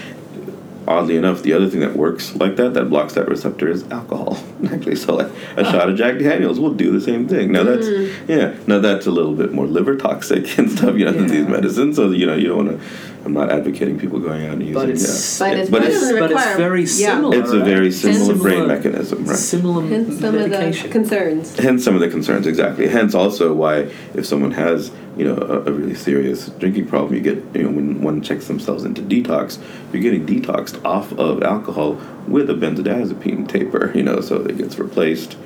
oddly enough, the other thing that works like that, that blocks that receptor, is alcohol. Actually, so like a oh. shot of Jack Daniels will do the same thing. Now that's mm. yeah, now that's a little bit more liver toxic and stuff, you know, yeah. than these medicines. So you know, you don't want to. I'm not advocating people going out and using. But it's, yeah. but, it's, but, it's, but it's very similar. Yeah. It's a very similar, similar brain mechanism, right? Similar Hence some medication. of the concerns. Hence some of the concerns, exactly. Hence also why if someone has you know a, a, really serious drinking problem you get you know when one checks themselves into detox you're getting detoxed off of alcohol with a benzodiazepine taper you know so it gets replaced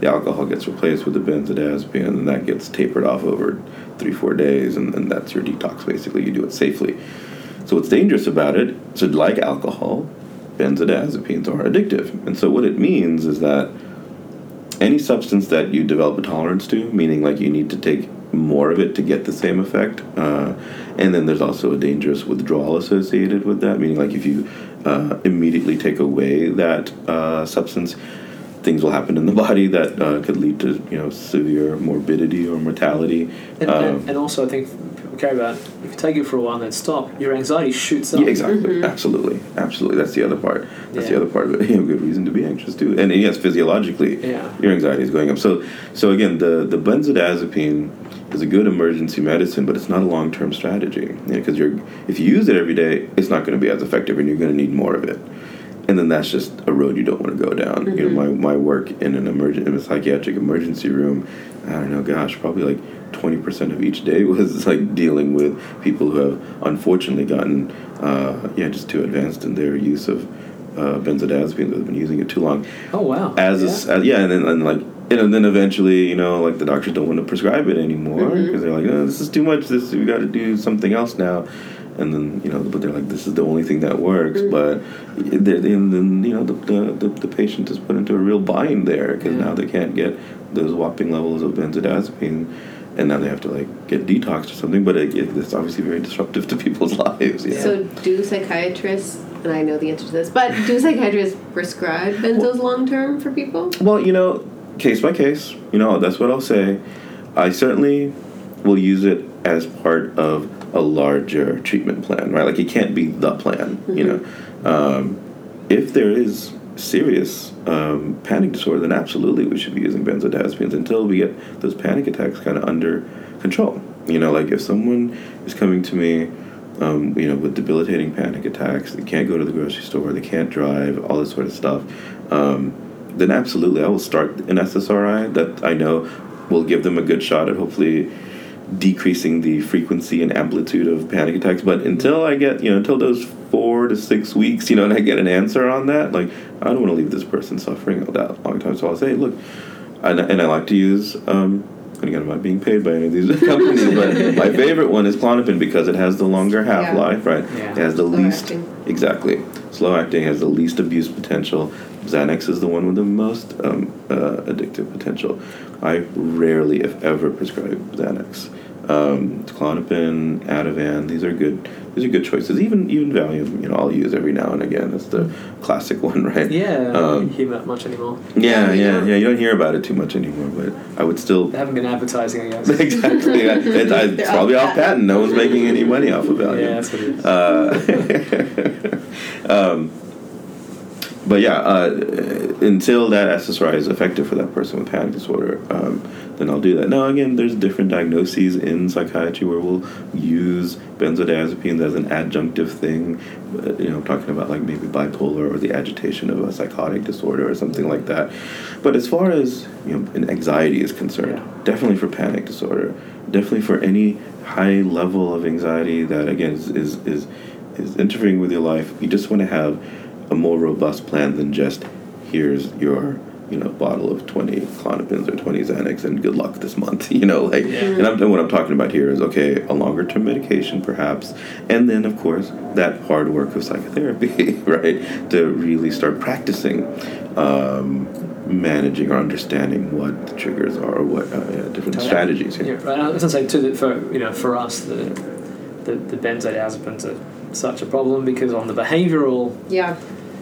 the alcohol gets replaced with the benzodiazepine and that gets tapered off over three four days and, and that's your detox basically you do it safely so what's dangerous about it so like alcohol benzodiazepines are addictive and so what it means is that any substance that you develop a tolerance to meaning like you need to take more of it to get the same effect. Uh, and then there's also a dangerous withdrawal associated with that, meaning like if you uh, immediately take away that uh, substance, things will happen in the body that uh, could lead to you know severe morbidity or mortality. And, um, and, and also, I think people care about if you take it for a while and then stop, your anxiety shoots up. Yeah, exactly. Mm-hmm. Absolutely. Absolutely. That's the other part. That's yeah. the other part of it. You have good reason to be anxious too. And yes, physiologically, yeah. your anxiety is going up. So so again, the the benzodiazepine is a good emergency medicine, but it's not a long term strategy. Because you're if you use it every day, it's not going to be as effective, and you're going to need more of it. And then that's just a road you don't want to go down. Mm-hmm. You know, my, my work in an emergent in a psychiatric emergency room, I don't know, gosh, probably like 20% of each day was like dealing with people who have unfortunately gotten uh, yeah just too advanced in their use of uh, benzodiazepines they've been using it too long oh wow as yeah, a, yeah and then and like and then eventually you know like the doctors don't want to prescribe it anymore because mm-hmm. they're like oh, this is too much this we got to do something else now and then you know but they're like this is the only thing that works mm-hmm. but and then you know the, the, the, patient is put into a real bind there because yeah. now they can't get those whopping levels of benzodiazepine and now they have to like get detoxed or something. But it, it, it's obviously very disruptive to people's lives. Yeah. So do psychiatrists? And I know the answer to this, but do psychiatrists prescribe benzos well, long term for people? Well, you know, case by case. You know, that's what I'll say. I certainly will use it as part of a larger treatment plan, right? Like it can't be the plan, mm-hmm. you know. Um, if there is serious um, panic disorder, then absolutely we should be using benzodiazepines until we get those panic attacks kind of under control. You know, like if someone is coming to me, um, you know, with debilitating panic attacks, they can't go to the grocery store, they can't drive, all this sort of stuff, um, then absolutely I will start an SSRI that I know will give them a good shot at hopefully decreasing the frequency and amplitude of panic attacks. But until I get, you know, until those four to six weeks, you know, and I get an answer on that, like, I don't want to leave this person suffering all that long time. So I'll say, look, and, and I like to use, um, and again, I'm not being paid by any of these companies, but my favorite one is Klonopin because it has the longer half life, yeah. right? Yeah. It has the Slow least, acting. exactly. Slow acting has the least abuse potential. Xanax is the one with the most um, uh, addictive potential. I rarely, if ever, prescribe Xanax. Um, Klonopin, Ativan, these are good. These are good choices. Even even Valium, you know, I'll use every now and again. It's the classic one, right? Yeah, um, I don't hear about much anymore. Yeah, yeah, yeah. You don't hear about it too much anymore, but I would still. They haven't been advertising, I guess. exactly. it, I, it's probably off patent. patent. No one's making any money off of Valium. Yeah, that's what it is. Uh, um, but yeah, uh, until that SSRI is effective for that person with panic disorder, um, then I'll do that. Now, again, there's different diagnoses in psychiatry where we'll use benzodiazepines as an adjunctive thing. Uh, you know, talking about like maybe bipolar or the agitation of a psychotic disorder or something like that. But as far as you know, an anxiety is concerned, yeah. definitely for panic disorder, definitely for any high level of anxiety that again is is is, is interfering with your life, you just want to have a more robust plan than just here's your you know bottle of 20 Klonopins or 20 xanax and good luck this month you know like Yeah. and, I'm, and what i'm talking about here is okay a longer term medication perhaps and then of course that hard work of psychotherapy right to really start practicing um, managing or understanding what the triggers are or what uh, yeah, different Totally. strategies Yeah, right. I was gonna say too that for you know for us the the, the benzodiazepines are such a problem because on the behavioural Yeah.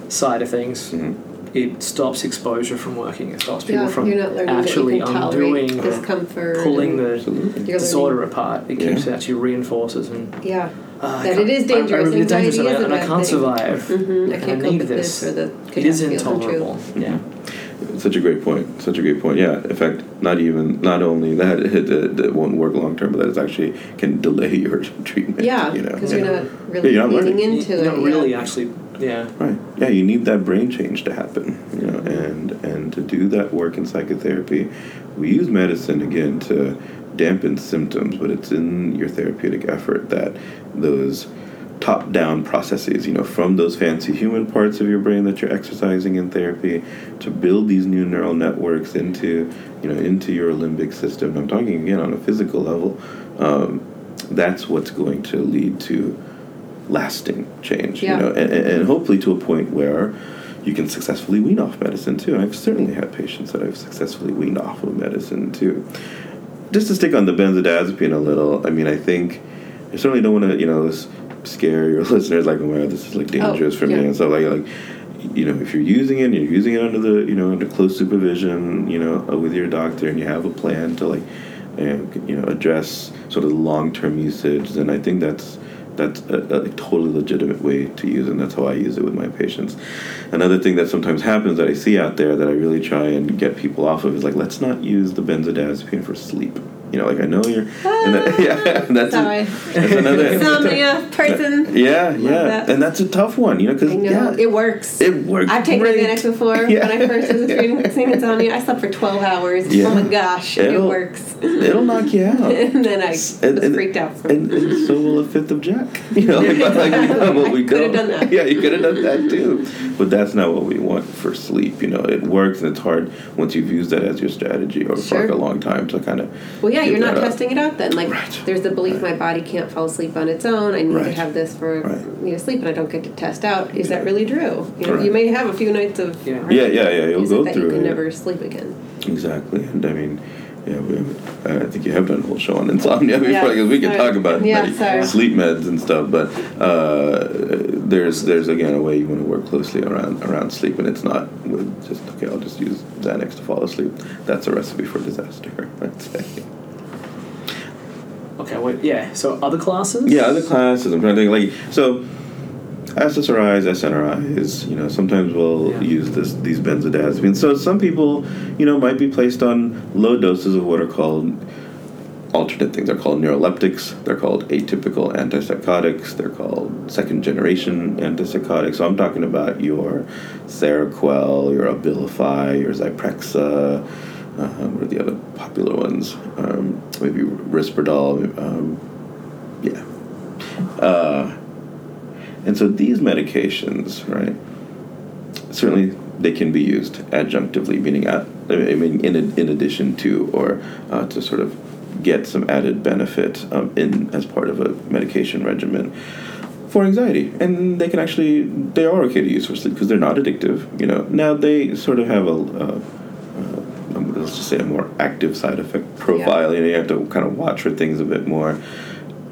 Side of things, Mhm. it stops exposure from working. It stops people Yeah. from You're not learning actually that you can tolerate undoing, discomfort. pulling the you're disorder learning- apart. It keeps it actually reinforces and Yeah. uh, That can't- it is I- I dangerous. really dangerous Anxiety and I, is a and I can't thing. survive. Mm-hmm. I can't I need with this. this, the It is catastrophe will intolerable. Yeah. Such a great point. Such a great point. Yeah. In fact, not even not only that it, it, it won't work long term, but that it actually can delay your treatment. Yeah, You know. because Yeah. you're not really you're not leaning learning. into you it. don't yeah. really actually. Yeah. Right. Yeah, you need that brain change to happen. You know, and and to do that work in psychotherapy, we use medicine again to dampen symptoms, but it's in your therapeutic effort that those top down processes, you know, from those fancy human parts of your brain that you're exercising in therapy to build these new neural networks into, you know, into your limbic system. I'm talking again on a physical level. Um, that's what's going to lead to lasting change, Yeah. you know, and, and hopefully to a point where you can successfully wean off medicine too. I've certainly had patients that I've successfully weaned off of medicine too. Just to stick on the benzodiazepine a little, I mean, I think I certainly don't want to, you know, scare your listeners like, oh my god, this is like dangerous for yeah. me and stuff like like. You know, if you're using it, and you're using it under the, you know, under close supervision, you know, uh, with your doctor, and you have a plan to like, you know, address sort of long-term usage, then I think that's that's a, a totally legitimate way to use it, and that's how I use it with my patients. Another thing that sometimes happens that I see out there that I really try and get people off of is like, let's not use the benzodiazepine for sleep. You know, like I know you're, and ah, that, yeah, that's a- that's another Insomnia person. Yeah, yeah, that. and that's a tough one, you know, because yeah, it works. it works. I've taken great. Xanax before Yeah. when I first was experiencing insomnia. I slept for 12 hours. Yeah. Oh my gosh, it It'll- works. It'll knock you out. and then I And- and- freaked out. And, and so will a fifth of Jack. You know, like, like we know what we I could've done that. Yeah, you could have done that too. But that's not what we want for sleep. You know, it works and it's hard once you've used that as your strategy or for like a long time to kind of. Well, yeah, you're not that testing it out then. Like, Right. there's the belief Right. my body can't fall asleep on its own. I need to have this for Right. me to sleep, and I don't get to test out. Is that really true? You know, Right. you may have a few nights of Yeah. Yeah, yeah, yeah. You'll go it that through you can it. never sleep again. Exactly, and I mean, yeah, we I think you have done a whole show on insomnia before, Yeah, because we can talk about Yeah, medi- sleep meds and stuff. But uh, there's there's again a way you want to work closely around around sleep, and it's not with just okay. I'll just use Xanax to fall asleep. That's a recipe for disaster. I'd say. Okay. Wait. Yeah. So other classes. Yeah, other classes. I'm trying to think like so. SSRIs, SNRIs, you know, sometimes we'll Yeah. use this these benzodiazepines. So some people, you know, might be placed on low doses of what are called alternate things. They're called neuroleptics. They're called atypical antipsychotics. They're called second generation antipsychotics. So I'm talking about your Seroquel, your Abilify, your Zyprexa. Uh, what are the other popular ones? Um, maybe Risperdal. Um, yeah. Uh, and so these medications, right? Certainly, they can be used adjunctively, meaning at, I mean, in in addition to, or uh, to sort of get some added benefit um, in as part of a medication regimen for anxiety, and they can actually they are okay to use for sleep because they're not addictive. You know, now they sort of have a. Uh, uh, um, let's just say a more active side effect profile. You know, you have to kind of watch for things a bit more.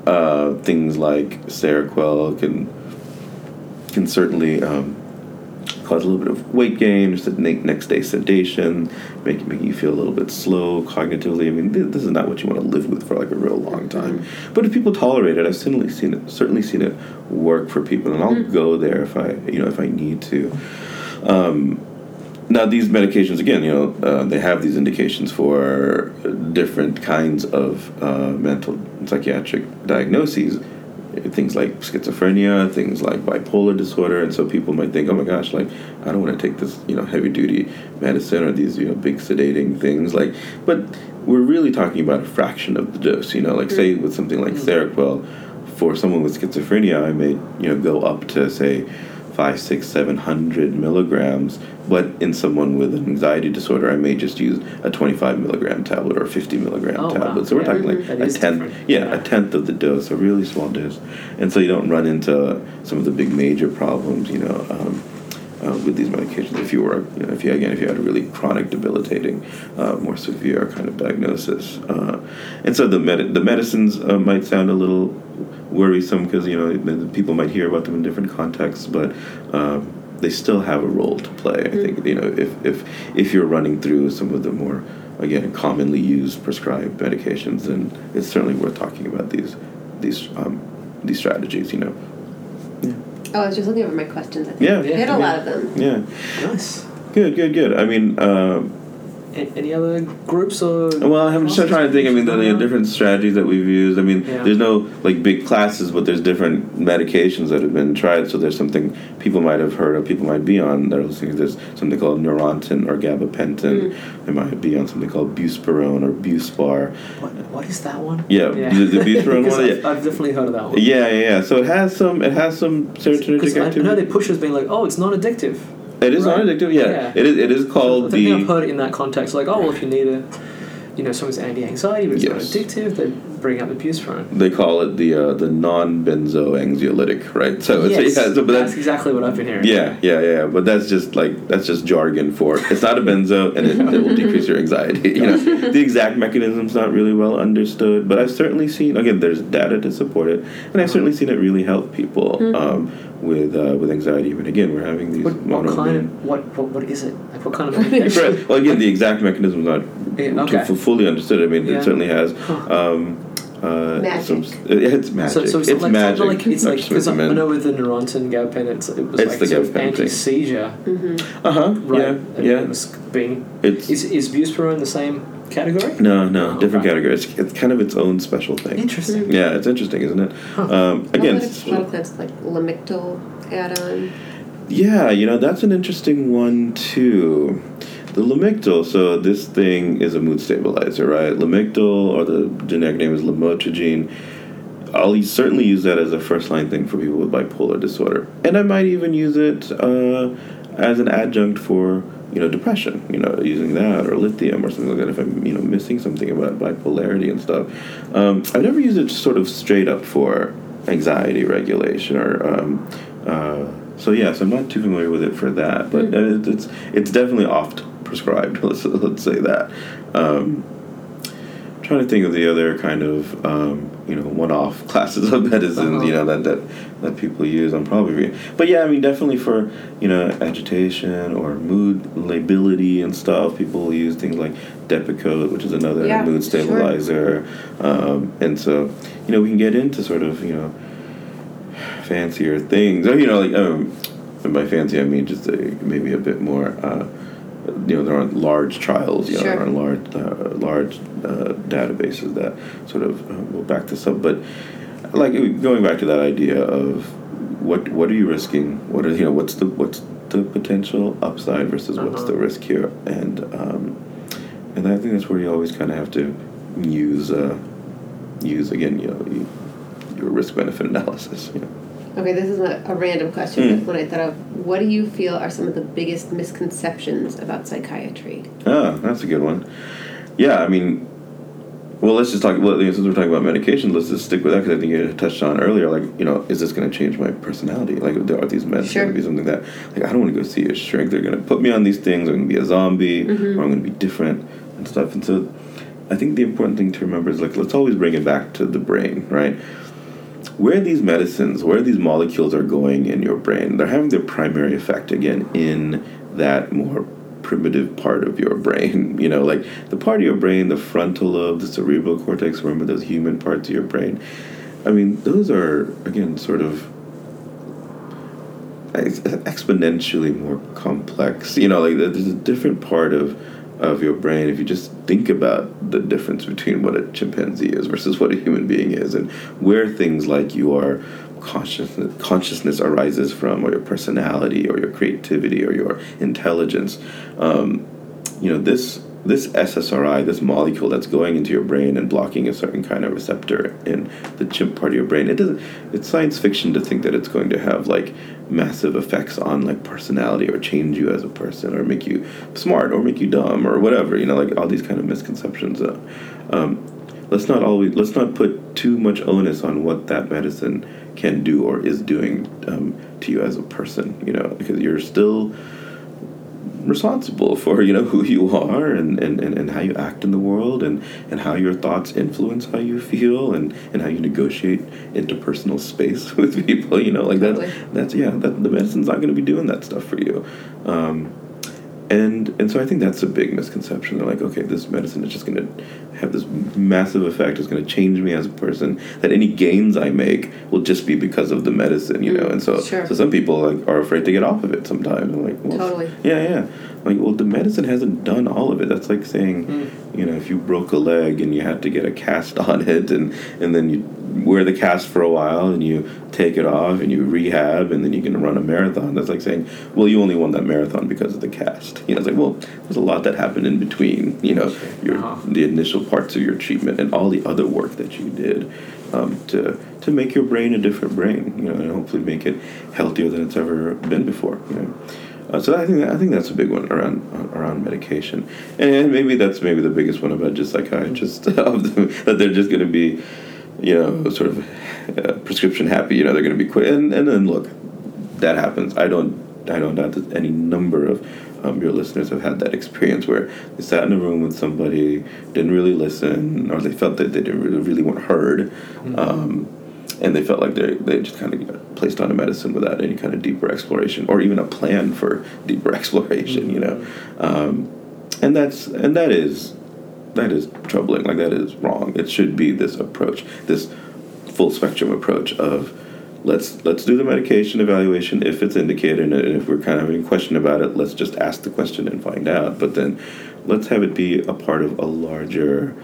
Uh, things like Seroquel can can certainly um, cause a little bit of weight gain, just next day sedation, make, making you feel a little bit slow cognitively. I mean, th- this is not what you want to live with for like a real long time. But if people tolerate it, I've certainly seen it. Certainly seen it work for people, and I'll go there if I, you know, if I need to. Um, now these medications again you know uh, they have these indications for different kinds of uh, mental psychiatric diagnoses things like schizophrenia, things like bipolar disorder, and so people might think, oh my gosh, like I don't want to take this you know heavy duty medicine or these you know big sedating things, like, but we're really talking about a fraction of the dose, you know, like say with something like Seroquel, for someone with schizophrenia, I may you know go up to say five, six, seven hundred milligrams. But in someone with an anxiety disorder, I may just use a twenty-five milligram tablet or a fifty milligram Oh, wow. tablet. So we're Yeah. talking like a tenth, yeah, Yeah. a tenth of the dose, a really small dose, and so you don't run into some of the big major problems, you know. Um, uh, with these medications, if you were, you know, if you again, if you had a really chronic, debilitating, uh, more severe kind of diagnosis, uh, and so the med- the medicines uh, might sound a little worrisome because you know the, the people might hear about them in different contexts, but um, they still have a role to play. I think you know if if if you're running through some of the more again commonly used prescribed medications, then it's certainly worth talking about these these um, these strategies. You know, Yeah. Oh, I was just looking over my questions. I think Yeah. we had Yeah. lot of them. yeah, Nice. good, good, good. I mean. A- any other groups or? Well, I'm just trying to think. I mean, the, the different strategies that we've used. I mean, Yeah. there's no like big classes, but there's different medications that have been tried. So there's something people might have heard of, people might be on. They're listening to this something called Neurontin or gabapentin. Mm. They might be on something called buspirone or buspar. What, what is that one? Yeah, the, the buspirone one. I've, Yeah. I've definitely heard of that one. Yeah, yeah, yeah. So it has some. It has some serotonergic I, I know activity. they push as being like, oh, it's not addictive. It is right? non-addictive. Yeah, Yeah. it is. It is I called think I've the. heard it in that context, like, oh, well, if you need a, you know, someone's anti-anxiety, but it's Yes. not addictive, they bring up the buspirone. They call it the uh, the non-benzo anxiolytic, right? So it's yes, yeah, so, but that's that's exactly what I've been hearing. Yeah, yeah, yeah. But that's just like that's just jargon for it's not a benzo and it, it will decrease your anxiety. You know, the exact mechanism's not really well understood, but I've certainly seen again. There's data to support it, and I've certainly seen it really help people um, with uh, with anxiety. But again, we're having these What, what kind of what, what what is it? Like what kind of? Right. Well, again, the exact mechanism is not Yeah, okay. fu- fully understood. I mean, Yeah. it certainly has. Huh. Um, uh, Magic. Some, it's magic. So, so it's, it's like, magic. It's, not like, it's like because I, I know with the Neurontin gabapentin, it's, it was It's like the sort of gabapentin thing. anti-seizure, Uh huh. right? Yeah. And Yeah. It was being It's is is buspirone the same category? no, no, Oh, different okay. category. It's, it's kind of its own special thing. Interesting. Yeah, it's interesting, isn't it? Huh. Um, again, a lot of, a lot of clients like Lamictal add-on. yeah, you know that's an interesting one too. The Lamictal, so this thing is a mood stabilizer, right? Lamictal, or the generic name is lamotrigine. I'll certainly use that as a first line thing for people with bipolar disorder, and I might even use it uh, as an adjunct for you know depression. You know, using that or lithium or something like that if I'm you know missing something about bipolarity and stuff. Um, I've never used it sort of straight up for anxiety regulation or. Um, uh, so yes, I'm not too familiar with it for that, but it- it's it's definitely oft prescribed. Let's let's say that. Um, trying to think of the other kind of um, you know one-off classes of medicines Uh-huh. you know that, that that people use. I'm probably, but yeah, I mean definitely for you know agitation or mood lability and stuff. People use things like Depakote, which is another Yeah, mood sure. stabilizer, um, and so you know we can get into sort of you know fancier things. Or, you know, like um, and by fancy I mean just a, maybe a bit more. Uh, you know, there aren't large trials. You know, Sure. there aren't large, uh, large uh, databases that sort of uh, will back this up. But like going back to that idea of what what are you risking? What are you know what's the what's the potential upside versus what's Uh-huh. the risk here? And um, and I think that's where you always kind of have to use uh, use again. You know, you, your risk benefit analysis. You know. Okay, this is a, a random question, Mm. but when I thought of, what do you feel are some of the biggest misconceptions about psychiatry? Ah, that's a good one. Yeah, I mean, well, let's just talk. Well, since we're talking about medication, let's just stick with that because I think you touched on earlier. Like, you know, is this going to change my personality? Like, are these meds Sure. going to be something that, like, I don't want to go see a shrink. They're going to put me on these things. I'm going to be a zombie, Mm-hmm. or I'm going to be different and stuff. And so, I think the important thing to remember is like, let's always bring it back to the brain, right? Where these medicines, where these molecules are going in your brain, they're having their primary effect again in that more primitive part of your brain. You know, like the part of your brain, the frontal lobe, the cerebral cortex, remember those human parts of your brain? I mean, those are, again, sort of exponentially more complex. You know, like there's a different part of of your brain if you just think about the difference between what a chimpanzee is versus what a human being is and where things like your consciousness consciousness arises from or your personality or your creativity or your intelligence um, you know this this SSRI, this molecule that's going into your brain and blocking a certain kind of receptor in the chimp part of your brain, it doesn't. It's science fiction to think that it's going to have like massive effects on like personality or change you as a person or make you smart or make you dumb or whatever. You know, like all these kind of misconceptions. Uh, um, let's not always let's not put too much onus on what that medicine can do or is doing um, to you as a person. You know, because you're still responsible for you know who you are and, and, and, and how you act in the world and, and how your thoughts influence how you feel and, and how you negotiate interpersonal space with people you know like Totally. that that's yeah that the medicine's not going to be doing that stuff for you um, and and so I think that's a big misconception. They're like, okay, this medicine is just going to have this massive effect. It's going to change me as a person. That any gains I make will just be because of the medicine, you know. Mm, And so, sure. so some people like are afraid to get off of it. Sometimes, I'm like, well, Totally. yeah, yeah. Like, well, the medicine hasn't done all of it. That's like saying, Mm. You know, if you broke a leg and you had to get a cast on it, and and then you wear the cast for a while and you take it off and you rehab and then you can run a marathon. That's like saying, well, you only won that marathon because of the cast. You know, it's like, well, there's a lot that happened in between. You know, your Uh-huh. the initial parts of your treatment and all the other work that you did um, to to make your brain a different brain. You know, and hopefully make it healthier than it's ever been before. You know. Uh, so I think I think that's a big one around around medication, and maybe that's maybe the biggest one about just psychiatrists that they're just going to be, you know, sort of uh, prescription happy. You know, they're going to be quick, and and then look, that happens. I don't I don't doubt that any number of um, your listeners have had that experience where they sat in a room with somebody, didn't really listen, or they felt that they didn't really, really weren't heard. Um, and they felt like they they just kind of got placed on a medicine without any kind of deeper exploration or even a plan for deeper exploration, you know, um, and that's and that is that is troubling. Like that is wrong. It should be this approach, this full spectrum approach of let's let's do the medication evaluation if it's indicated, and if we're kind of having a question about it, let's just ask the question and find out. But then let's have it be a part of a larger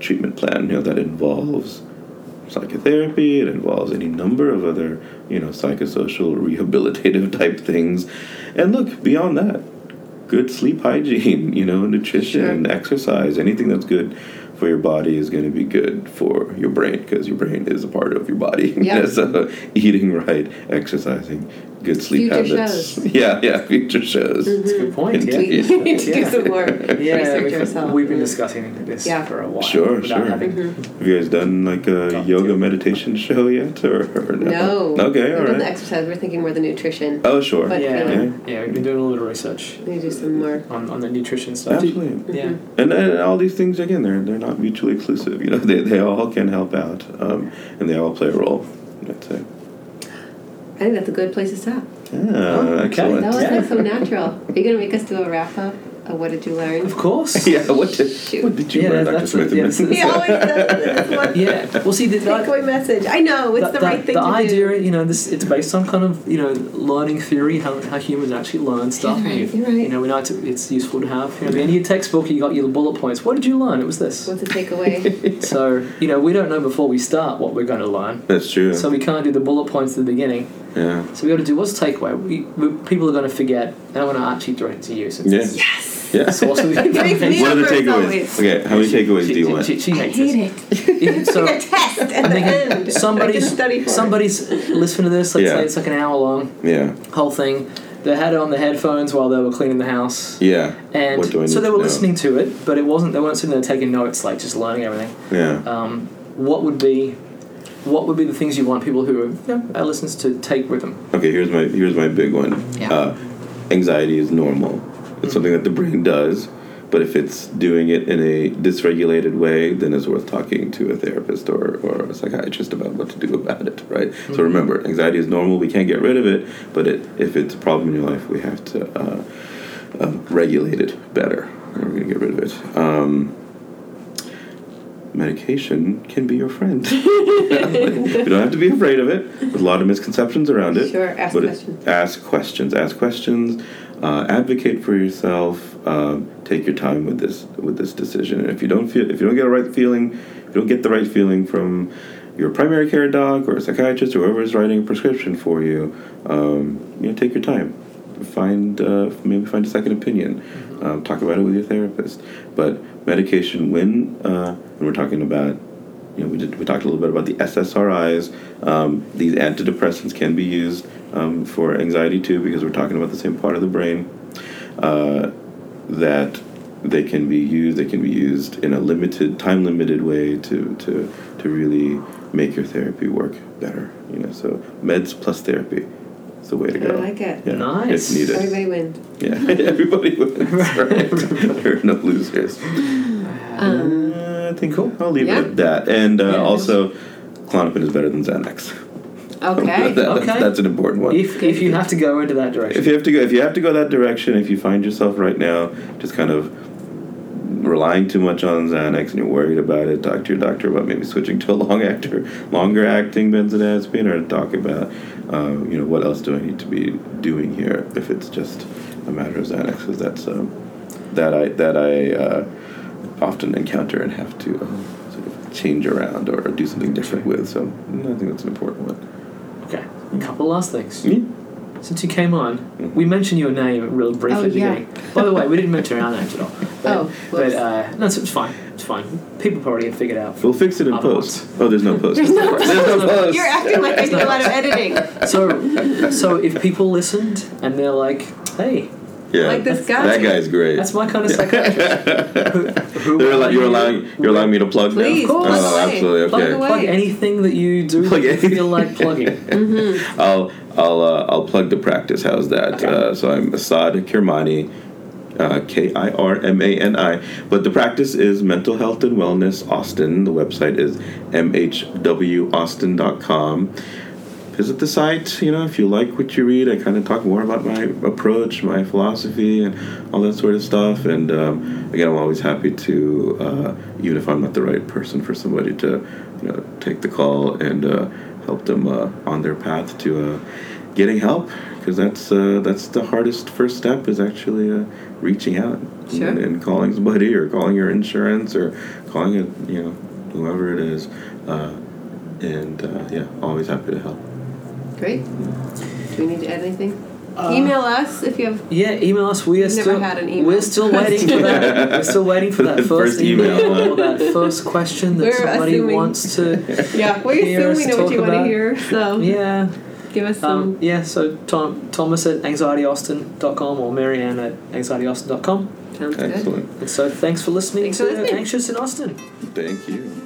treatment plan, you know, that involves psychotherapy, it involves any number of other, you know, psychosocial rehabilitative type things. And look, beyond that, good sleep hygiene, you know, nutrition, exercise, anything that's good for your body is going to be good for your brain because your brain is a part of your body. Yeah. so eating right, exercising, good sleep Future habits. shows. Yeah, yeah, future shows. That's a good mm-hmm. point. Yeah. We Yeah. need to do Yeah. some more Yeah, research we've, ourselves. we've been discussing this Yeah. for a while. Sure, without sure. having mm-hmm. Have you guys done like a Got yoga to. meditation show yet, or, or No. Okay, We've all the exercise. We're thinking more the nutrition. Oh, sure. But- yeah, Yeah. yeah, we've been doing a little bit of research We need to do some more. on, on the nutrition stuff. Absolutely. Mm-hmm. Yeah. And, and all these things again, they're they're not mutually exclusive. You know, they, they all can help out, um, and they all play a role. I'd say. I think that's a good place to stop. Ah, Oh, okay. That was Yeah. like so natural. Are you gonna make us do a wrap up of what did you learn? Of course. yeah. What did Shoot. what did you Yeah, learn, Dr. Smith? a- yes, He always does this one Yeah. Well, see, the, that, takeaway message. I know it's the, right thing the to idea, do. you know, this it's based on kind of you know learning theory, how, how humans actually learn stuff. You're right, you, you're right. you know, we know it's, it's useful to have. You know, at the end your textbook, you got your bullet points. What did you learn? It was this. What's the takeaway? So you know, we don't know before we start what we're going to learn. That's true. So we can't do the bullet points at the beginning. yeah. So we got to do what's the takeaway. We, we, people are going to forget, and I'm going to actually direct it to you. Since Yeah. yes. Yeah. the source of the Makes me. What are the Numbers takeaways? always. Okay, how many takeaways do you want? She, she I hates hate this. it. So like a test at I'm the end. I somebody's can study for it. somebody's listening to this. Let's Yeah. say it's like an hour long yeah. whole thing. They had it on the headphones while they were cleaning the house, Yeah. and What do I so need they to were know? listening to it, but it wasn't. They weren't sitting there taking notes, like just learning everything. Yeah. Um, what would be, what would be the things you want people who are, you know, our listeners to take with them? Okay, here's my here's my big one. Yeah. Uh, anxiety is normal. It's something that the brain does, but if it's doing it in a dysregulated way, then it's worth talking to a therapist or, or a psychiatrist about what to do about it, right? So remember, anxiety is normal. We can't get rid of it, but it, if it's a problem in your life, we have to uh, um, regulate it better. We're going to get rid of it. Um, medication can be your friend. you don't have to be afraid of it. There's a lot of misconceptions around it. Sure, ask but it- questions. ask questions. Ask questions. Uh, advocate for yourself. Um, take your time with this with this decision. And if you don't feel if you don't get a right feeling, if you don't get the right feeling from your primary care doc or a psychiatrist or whoever is writing a prescription for you, um, you know, take your time. Find uh, maybe find a second opinion. Um, talk about it with your therapist. But medication, when uh, when we're talking about, you know, we did we talked a little bit about the SSRIs. Um, these antidepressants can be used um, for anxiety too because we're talking about the same part of the brain. Uh, that they can be used. They can be used in a limited, time limited way to to to really make your therapy work better. You know, so meds plus therapy is the way to go. I like it. Yeah, Nice. If needed. Everybody wins. Yeah, everybody wins. Right. there are no losers. Um, Uh, I think cool. I'll leave Yeah. it at that. And uh, Yeah, also, Klonopin is better than Xanax. Okay. That- that's, Okay. that's an important one. If, if you have to go into that direction. If you have to go, if you have to go that direction, if you find yourself right now just kind of relying too much on Xanax and you're worried about it, talk to your doctor about maybe switching to a long actor, longer acting benzodiazepine, or talk about, uh, you know, what else do I need to be doing here if it's just a matter of Xanax, because that's um, that I that I uh, often encounter and have to uh, sort of change around or do something different with. So mm, I think that's an important one. Okay, a couple last things. Yeah. Since you came on, we mentioned your name real briefly Oh, yeah. beginning. By the way, we didn't mention our names at all. But, Oh, but uh, no, it's, it's fine. It's fine. People probably have figured out. We'll fix it in Other post. Oh, there's no post. There's no There's no post. You're acting like I do a lot of editing. So, so if people listened and they're like, "Hey, Yeah. Like this guy. That guy's great. that's my kind of psychiatrist," who, who They're are you're allowing you're allowing me to plug Please, now. plug oh, away. absolutely. plug, Okay. away. plug anything that you do Plug that you feel like plugging. Mm-hmm. I'll I'll uh, I'll plug the practice. How's that? Okay. Uh, so I'm Asad Kirmani, uh, K I R M A N I. But the practice is Mental Health and Wellness Austin. The website is mhwaustin.com. Visit the site. You know, if you like what you read, I kind of talk more about my approach, my philosophy, and all that sort of stuff. And um, again, I'm always happy to, uh, even if I'm not the right person for somebody to, you know, take the call and uh, help them uh, on their path to uh, getting help because that's uh, that's the hardest first step is actually uh, reaching out Sure. and, and calling somebody or calling your insurance or calling it you know whoever it is uh, and uh, yeah always happy to help Great. Do we need to add anything? Uh, Email us if you have. Yeah, email us. We are never still had an email we're still waiting for that. We're still waiting for that first, first email, email or that first question that We're somebody assuming. wants to. Yeah, we Hear assume us we know what talk you want to hear, so Yeah. give us some. Um, yeah, so Tom, Thomas at anxietyaustin.com or Marianne at anxietyaustin.com. Sounds good. excellent And so thanks for listening Thanks for to listening. Anxious in Austin. thank you